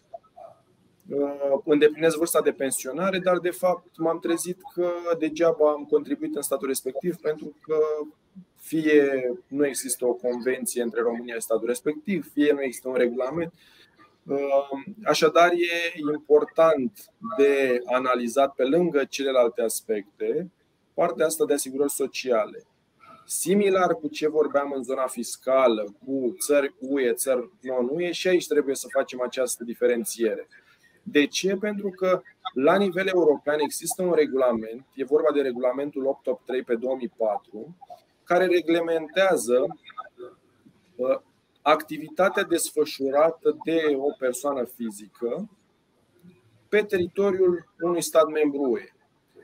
uh, îndeplinesc vârsta de pensionare, dar de fapt m-am trezit că degeaba am contribuit în statul respectiv pentru că fie nu există o convenție între România și statul respectiv, fie nu există un regulament. Ehm, așadar, e important de analizat pe lângă celelalte aspecte partea asta de asigurări sociale. Similar cu ce vorbeam în zona fiscală, cu țări UE, țări non-UE, și aici trebuie să facem această diferențiere. De ce? Pentru că la nivel european există un regulament, e vorba de regulamentul 883 pe 2004, care reglementează uh, activitatea desfășurată de o persoană fizică pe teritoriul unui stat membru UE.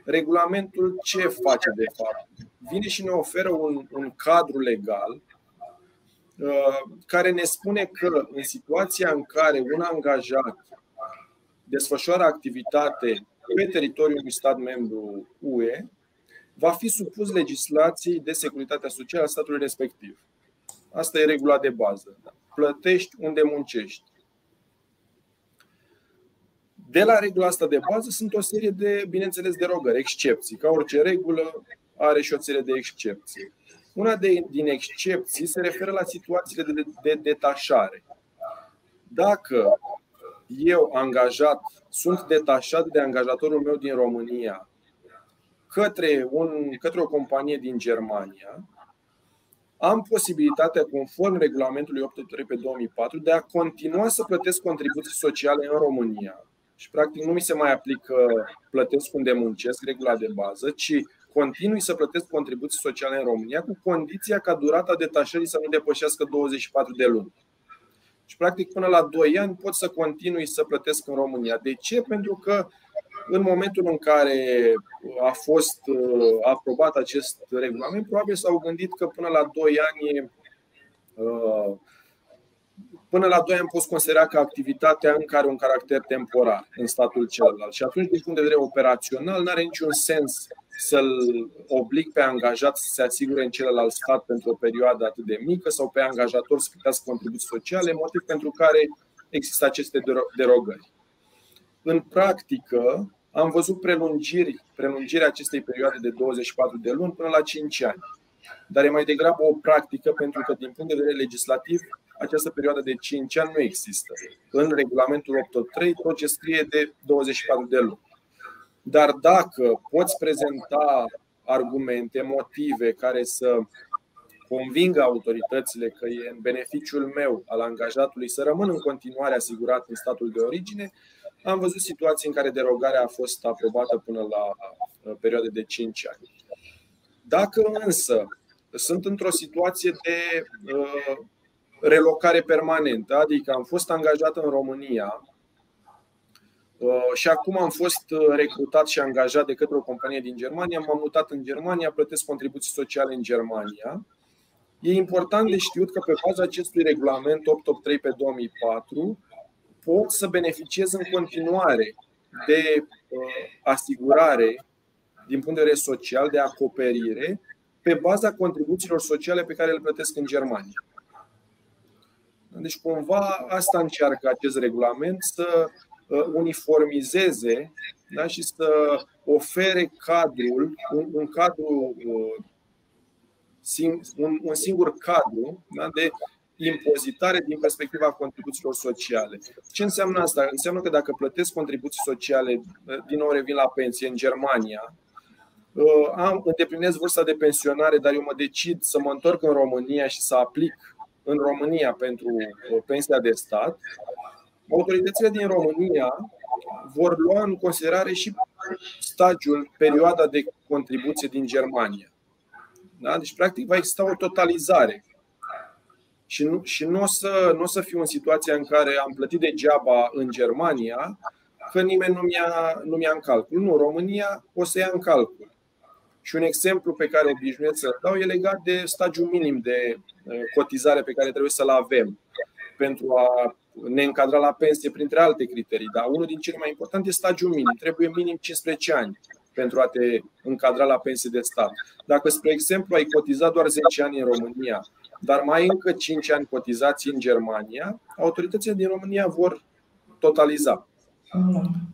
Regulamentul ce face de fapt? Vine și ne oferă un, un cadru legal uh, care ne spune că în situația în care un angajat desfășoară activitate pe teritoriul unui stat membru UE, va fi supus legislației de securitate socială a statului respectiv. Asta e regula de bază. Plătești unde muncești. De la regula asta de bază sunt o serie de, bineînțeles, derogări, excepții. Ca orice regulă are și o serie de excepții. Una de, din excepții se referă la situațiile de, de, de detașare. Dacă eu, angajat, sunt detașat de angajatorul meu din România către, un, către o companie din Germania, am posibilitatea, conform regulamentului 83 pe 2004, de a continua să plătesc contribuții sociale în România. Și, practic, nu mi se mai aplică plătesc unde muncesc, regula de bază, ci continui să plătesc contribuții sociale în România cu condiția ca durata detașării să nu depășească 24 de luni. Și, practic, până la 2 ani pot să continui să plătesc în România. De ce? Pentru că în momentul în care a fost uh, aprobat acest regulament, probabil s-au gândit că până la 2 ani uh, Până la 2 ani poți considera că activitatea încă are un caracter temporar în statul celălalt. Și atunci, din punct de vedere operațional, nu are niciun sens să-l oblig pe angajat să se asigure în celălalt stat pentru o perioadă atât de mică sau pe angajator să plătească contribuții sociale, motiv pentru care există aceste derogări. În practică, am văzut prelungiri, prelungirea acestei perioade de 24 de luni până la 5 ani. Dar e mai degrabă o practică pentru că, din punct de vedere legislativ, această perioadă de 5 ani nu există. În regulamentul 8.3, tot ce scrie de 24 de luni. dar dacă poți prezenta argumente, motive care să convingă autoritățile că e în beneficiul meu al angajatului să rămân în continuare asigurat în statul de origine, am văzut situații în care derogarea a fost aprobată până la uh, perioade de 5 ani. Dacă însă sunt într-o situație de uh, relocare permanentă, adică am fost angajat în România uh, și acum am fost recrutat și angajat de către o companie din Germania, m-am mutat în Germania, plătesc contribuții sociale în Germania. E important de știut că pe baza acestui regulament 883 pe 2004 pot să beneficiez în continuare de asigurare din punct de vedere social, de acoperire, pe baza contribuțiilor sociale pe care le plătesc în Germania. Deci, cumva, asta încearcă acest regulament să uh, uniformizeze da, și să ofere cadrul, un, un cadru, uh, un, un singur cadru da, de impozitare din perspectiva contribuțiilor sociale. Ce înseamnă asta? Înseamnă că dacă plătesc contribuții sociale, uh, din nou revin la pensie în Germania, Uh, am, îndeplinesc vârsta de pensionare, dar eu mă decid să mă întorc în România și să aplic în România pentru uh, pensia de stat, autoritățile din România vor lua în considerare și stagiul, perioada de contribuție din Germania. Da? Deci, practic, va exista o totalizare. Și nu, și nu, o să, nu o să fiu în situația în care am plătit degeaba în Germania, că nimeni nu mi-a, nu mi-a în calcul. Nu, România o să ia în calcul. Și un exemplu pe care obișnuiesc să dau e legat de stagiul minim de uh, cotizare pe care trebuie să-l avem pentru a ne încadra la pensie, printre alte criterii. Dar unul din cele mai importante e stagiul minim. Trebuie minim 15 ani pentru a te încadra la pensie de stat. Dacă, spre exemplu, ai cotizat doar 10 ani în România, dar mai încă 5 ani cotizați în Germania, autoritățile din România vor totaliza.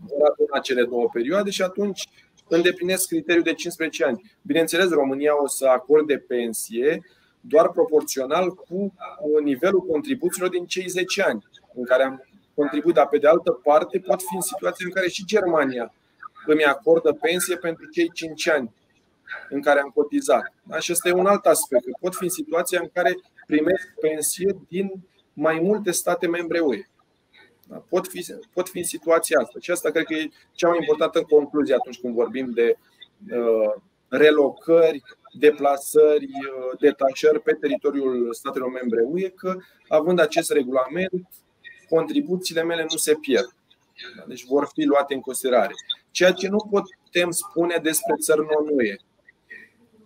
Vor aduna cele două perioade și atunci îndeplinesc criteriul de 15 ani. Bineînțeles, România o să acorde pensie doar proporțional cu nivelul contribuțiilor din cei 10 ani în care am contribuit, dar pe de altă parte pot fi în situația în care și Germania îmi acordă pensie pentru cei 5 ani în care am cotizat. Da? Și ăsta e un alt aspect. Pot fi în situația în care primesc pensie din mai multe state membre UE. Da? Pot, fi, pot fi în situația asta. Și asta cred că e cea mai importantă concluzie atunci când vorbim de uh, relocări, deplasări, uh, detașări pe teritoriul statelor membre UE, că având acest regulament, contribuțiile mele nu se pierd. Da? Deci vor fi luate în considerare. Ceea ce nu putem spune despre țări non-UE.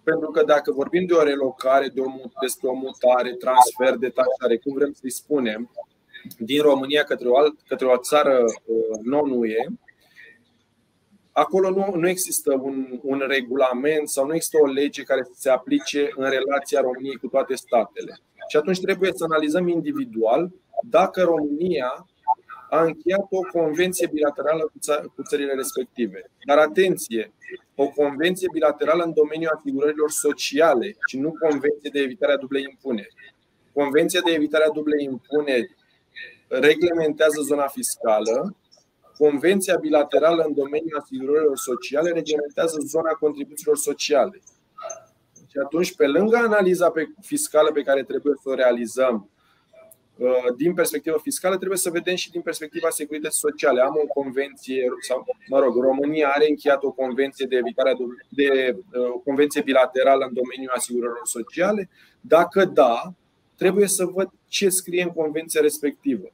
Pentru că dacă vorbim de o relocare, de o, despre o mutare, transfer, detașare, cum vrem să-i spunem, din România către o, alt, către o țară uh, non-UE, acolo nu, nu există un, un regulament sau nu există o lege care să se aplice în relația României cu toate statele. Și atunci trebuie să analizăm individual dacă România a încheiat o convenție bilaterală cu, ța- cu țările respective. Dar atenție, o convenție bilaterală în domeniul asigurărilor sociale și nu convenție de evitare a dublei impuneri. Convenția de evitare a dublei impuneri reglementează zona fiscală, Convenția bilaterală în domeniul asigurărilor sociale reglementează zona contribuțiilor sociale. Și atunci, pe lângă analiza fiscală pe care trebuie să o realizăm uh, din perspectivă fiscală, trebuie să vedem și din perspectiva securității sociale. Am o convenție, sau, mă rog, România are încheiat o convenție de evitare de uh, o convenție bilaterală în domeniul asigurărilor sociale. Dacă da, trebuie să văd ce scrie în convenția respectivă.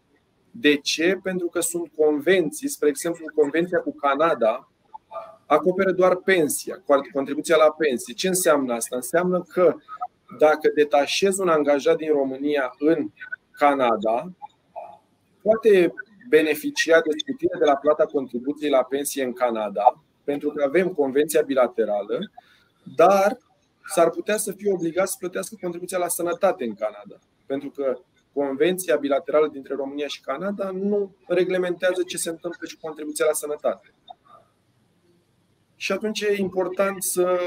De ce? Pentru că sunt convenții, spre exemplu, convenția cu Canada acoperă doar pensia, contribuția la pensie. Ce înseamnă asta? Înseamnă că dacă detașez un angajat din România în Canada, poate beneficia de scutire de la plata contribuției la pensie în Canada, pentru că avem convenția bilaterală, dar s-ar putea să fie obligat să plătească contribuția la sănătate în Canada. Pentru că convenția bilaterală dintre România și Canada nu reglementează ce se întâmplă și contribuția la sănătate. Și atunci e important să,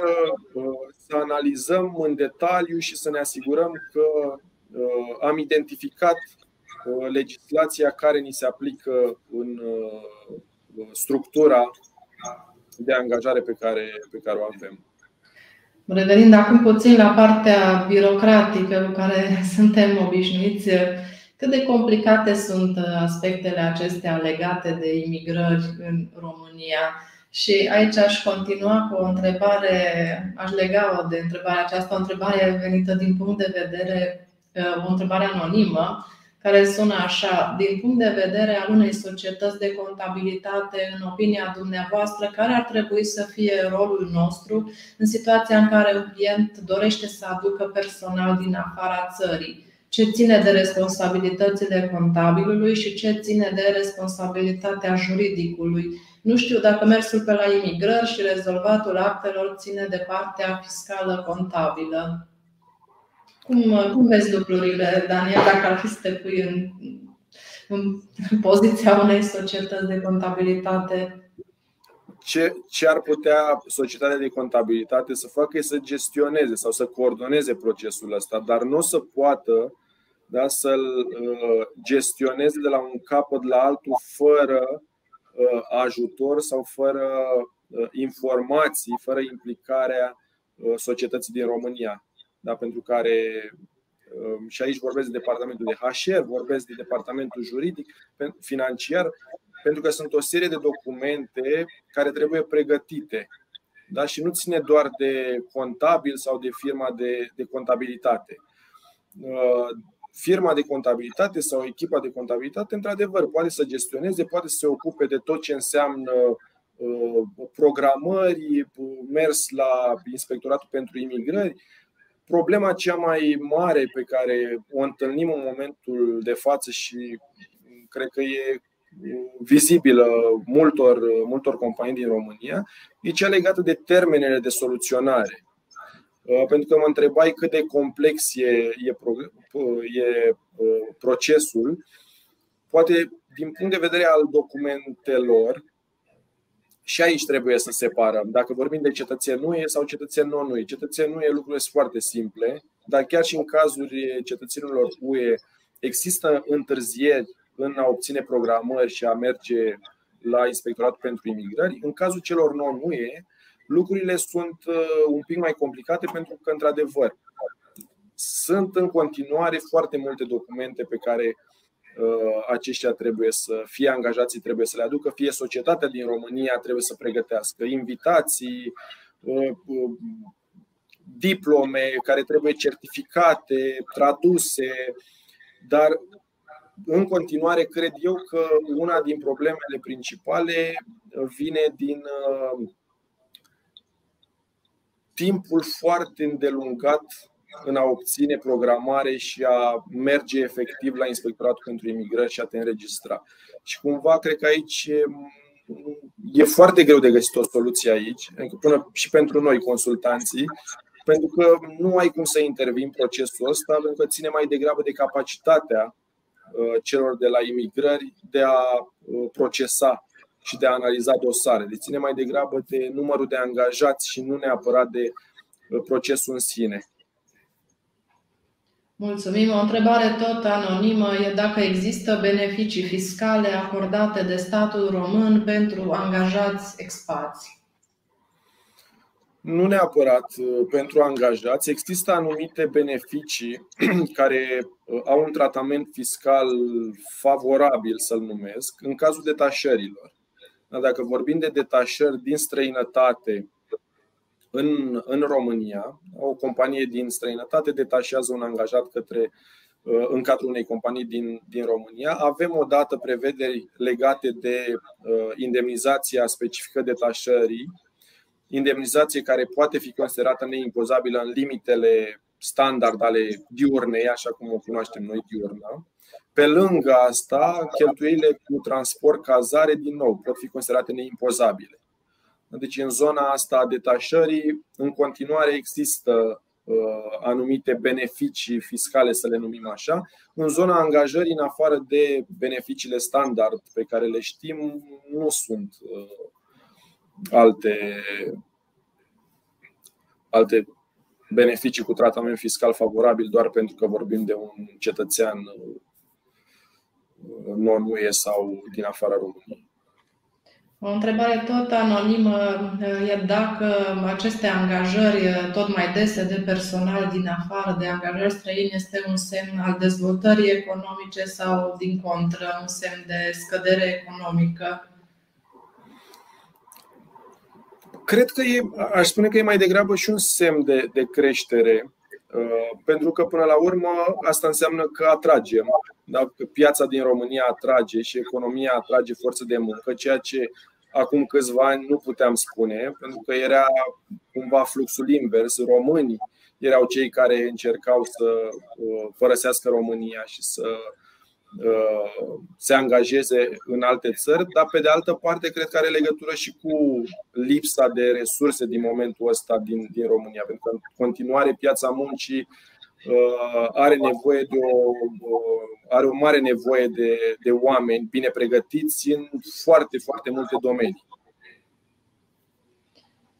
să analizăm în detaliu și să ne asigurăm că uh, am identificat uh, legislația care ni se aplică în uh, structura de angajare pe care, pe care o avem. Revenind acum puțin la partea birocratică cu care suntem obișnuiți, cât de complicate sunt aspectele acestea legate de imigrări în România? Și aici aș continua cu o întrebare, aș lega-o de întrebarea aceasta, o întrebare venită din punct de vedere, o întrebare anonimă, care sună așa, din punct de vedere al unei societăți de contabilitate, în opinia dumneavoastră, care ar trebui să fie rolul nostru în situația în care un client dorește să aducă personal din afara țării? Ce ține de responsabilitățile contabilului și ce ține de responsabilitatea juridicului? Nu știu dacă mersul pe la imigrări și rezolvatul actelor ține de partea fiscală contabilă. Cum, cum vezi lucrurile, Daniel, dacă ar fi să te pui în, în poziția unei societăți de contabilitate? Ce, ce ar putea societatea de contabilitate să facă e să gestioneze sau să coordoneze procesul ăsta, dar nu o să poată da, să-l uh, gestioneze de la un capăt la altul fără uh, ajutor sau fără uh, informații, fără implicarea societății din România da, pentru care um, și aici vorbesc de departamentul de HR, vorbesc de departamentul juridic, financiar, pentru că sunt o serie de documente care trebuie pregătite. Da? Și nu ține doar de contabil sau de firma de, de contabilitate. Uh, firma de contabilitate sau echipa de contabilitate, într-adevăr, poate să gestioneze, poate să se ocupe de tot ce înseamnă uh, programări, mers la Inspectoratul pentru Imigrări, Problema cea mai mare pe care o întâlnim în momentul de față și cred că e vizibilă multor, multor companii din România e cea legată de termenele de soluționare. Uh, pentru că mă întrebai cât de complex e, e, e uh, procesul. Poate din punct de vedere al documentelor, și aici trebuie să separăm. Dacă vorbim de cetățeni UE sau cetățeni non-UE. Cetățeni UE lucrurile sunt foarte simple, dar chiar și în cazuri cetățenilor UE există întârzieri în a obține programări și a merge la Inspectoratul pentru Imigrări. În cazul celor non-UE, lucrurile sunt uh, un pic mai complicate pentru că, într-adevăr, sunt în continuare foarte multe documente pe care Uh, aceștia trebuie să fie angajații, trebuie să le aducă, fie societatea din România trebuie să pregătească invitații, uh, uh, diplome care trebuie certificate, traduse, dar în continuare cred eu că una din problemele principale vine din timpul foarte îndelungat în a obține programare și a merge efectiv la Inspectoratul pentru Imigrări și a te înregistra. Și cumva cred că aici e foarte greu de găsit o soluție aici, adică până și pentru noi consultanții, pentru că nu ai cum să intervii în procesul ăsta, pentru că ține mai degrabă de capacitatea uh, celor de la imigrări de a uh, procesa și de a analiza dosare. Deci ține mai degrabă de numărul de angajați și nu neapărat de uh, procesul în sine. Mulțumim. O întrebare tot anonimă e dacă există beneficii fiscale acordate de statul român pentru angajați expați. Nu neapărat uh, pentru angajați. Există anumite beneficii care uh, au un tratament fiscal favorabil, să-l numesc, în cazul detașărilor. Dacă vorbim de detașări din străinătate în, în România, o companie din străinătate detașează un angajat către uh, în cadrul unei companii din, din România. Avem o dată prevederi legate de uh, indemnizația specifică detașării, indemnizație care poate fi considerată neimpozabilă în limitele standard ale diurnei, așa cum o cunoaștem noi, diurna. Pe lângă asta, cheltuielile cu transport, cazare, din nou, pot fi considerate neimpozabile. Deci în zona asta a detașării, în continuare există uh, anumite beneficii fiscale, să le numim așa. În zona angajării, în afară de beneficiile standard pe care le știm, nu sunt uh, alte, alte beneficii cu tratament fiscal favorabil doar pentru că vorbim de un cetățean uh, non-UE sau din afara României. O întrebare tot anonimă e dacă aceste angajări tot mai dese de personal din afară, de angajări străini, este un semn al dezvoltării economice sau, din contră, un semn de scădere economică? Cred că e, aș spune că e mai degrabă și un semn de, de creștere, uh, pentru că până la urmă asta înseamnă că atragem. Da? Că piața din România atrage și economia atrage forță de muncă, ceea ce acum câțiva ani nu puteam spune, pentru că era cumva fluxul invers. Românii erau cei care încercau să uh, părăsească România și să Uh, se angajeze în alte țări, dar pe de altă parte cred că are legătură și cu lipsa de resurse din momentul ăsta din, din România, pentru că în continuare piața muncii uh, are nevoie de o, are o mare nevoie de, de oameni bine pregătiți în foarte, foarte multe domenii.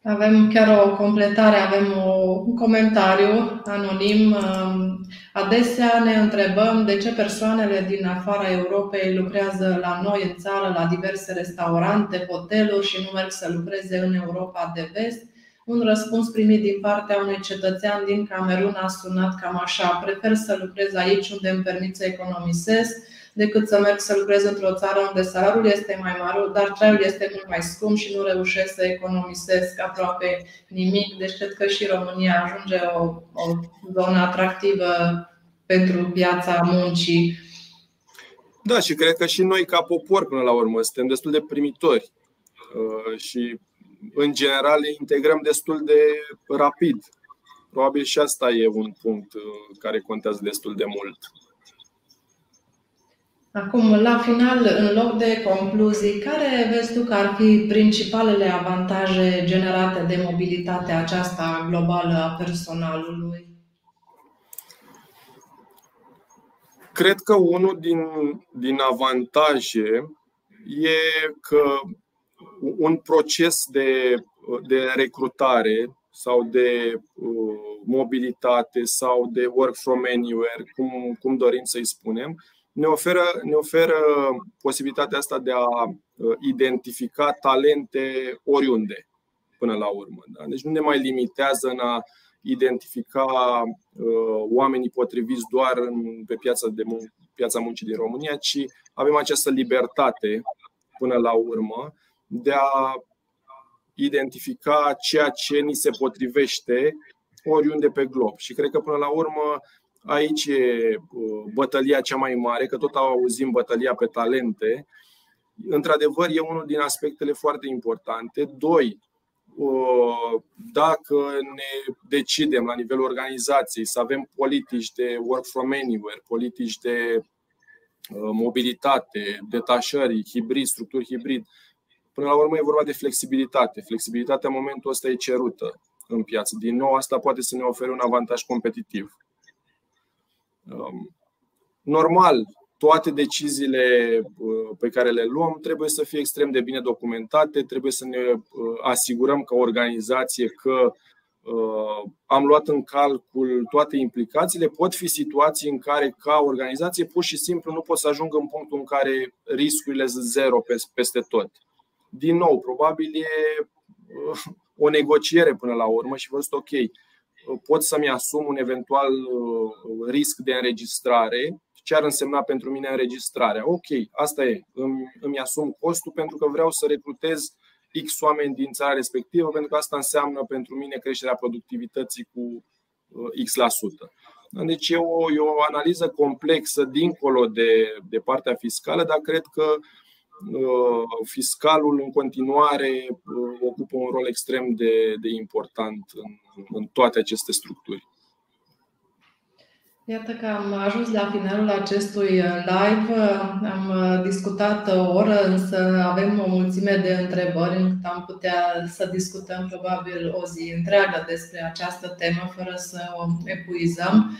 Avem chiar o completare, avem o, un comentariu anonim. Um, adesea ne întrebăm de ce persoanele din afara Europei lucrează la noi în țară, la diverse restaurante, hoteluri și nu merg să lucreze în Europa de vest. Un răspuns primit din partea unui cetățean din Camerun a sunat cam așa: Prefer să lucrez aici unde îmi permit să economisesc decât să merg să lucrez într-o țară unde salariul este mai mare, dar traiul este mult mai scump și nu reușesc să economisesc aproape nimic. Deci cred că și România ajunge o, o zonă atractivă pentru piața muncii. Da, și cred că și noi, ca popor, până la urmă, suntem destul de primitori uh, și, în general, le integrăm destul de rapid. Probabil și asta e un punct uh, care contează destul de mult. Acum, la final, în loc de concluzii, care vezi tu că ar fi principalele avantaje generate de mobilitatea aceasta globală a personalului? Cred că unul din, din avantaje e că un proces de, de recrutare sau de uh, mobilitate sau de work from anywhere, cum, cum dorim să-i spunem, ne oferă, ne oferă posibilitatea asta de a uh, identifica talente oriunde, până la urmă. Da? Deci nu ne mai limitează în a identifica uh, oamenii potriviți doar în, pe piața, de mun- piața muncii din România, ci avem această libertate, până la urmă, de a identifica ceea ce ni se potrivește oriunde pe glob. Și cred că, până la urmă, Aici e uh, bătălia cea mai mare, că tot auzim bătălia pe talente. Într-adevăr, e unul din aspectele foarte importante. Doi, uh, dacă ne decidem la nivelul organizației să avem politici de work from anywhere, politici de uh, mobilitate, detașări, hibrid, structuri hibrid, până la urmă e vorba de flexibilitate. Flexibilitatea în momentul ăsta e cerută în piață. Din nou, asta poate să ne ofere un avantaj competitiv. Um, normal, toate deciziile uh, pe care le luăm trebuie să fie extrem de bine documentate, trebuie să ne uh, asigurăm ca organizație că uh, am luat în calcul toate implicațiile. Pot fi situații în care, ca organizație, pur și simplu nu pot să ajung în punctul în care riscurile sunt zero peste tot. Din nou, probabil e o negociere până la urmă și văzut, ok, pot să-mi asum un eventual uh, risc de înregistrare. Ce ar însemna pentru mine înregistrarea? Ok, asta e. Îmi, îmi asum costul pentru că vreau să recrutez X oameni din țara respectivă, pentru că asta înseamnă pentru mine creșterea productivității cu uh, X%. la sută. Deci e o, e o analiză complexă dincolo de, de partea fiscală, dar cred că uh, Uh, fiscalul în continuare uh, ocupă un rol extrem de, de important în, în toate aceste structuri. Iată că am ajuns la finalul acestui uh, live. Am discutat o oră, însă avem o mulțime de întrebări încât am putea să discutăm probabil o zi întreagă despre această temă fără să o epuizăm.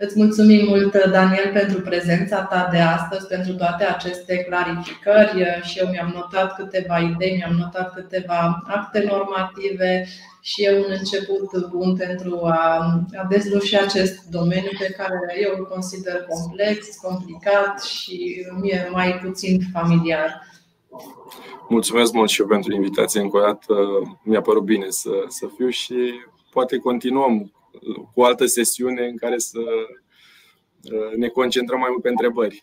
Îți mulțumim mult, Daniel, pentru prezența ta de astăzi, pentru toate aceste clarificări și eu mi-am notat câteva idei, mi-am notat câteva acte normative și e un început bun pentru a, a dezluși acest domeniu pe care eu îl consider complex, complicat și mie mai puțin familiar. Mulțumesc mult și eu pentru invitație. Încă o dată mi-a părut bine să, să fiu și poate continuăm cu o altă sesiune în care să ne concentrăm mai mult pe întrebări.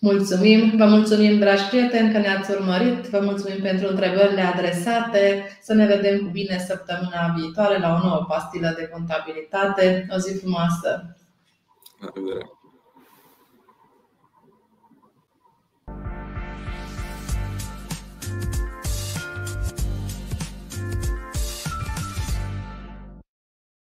Mulțumim, vă mulțumim, dragi prieteni, că ne-ați urmărit. Vă mulțumim pentru întrebările adresate. Să ne vedem cu bine săptămâna viitoare la o nouă pastilă de contabilitate. O zi frumoasă! La revedere!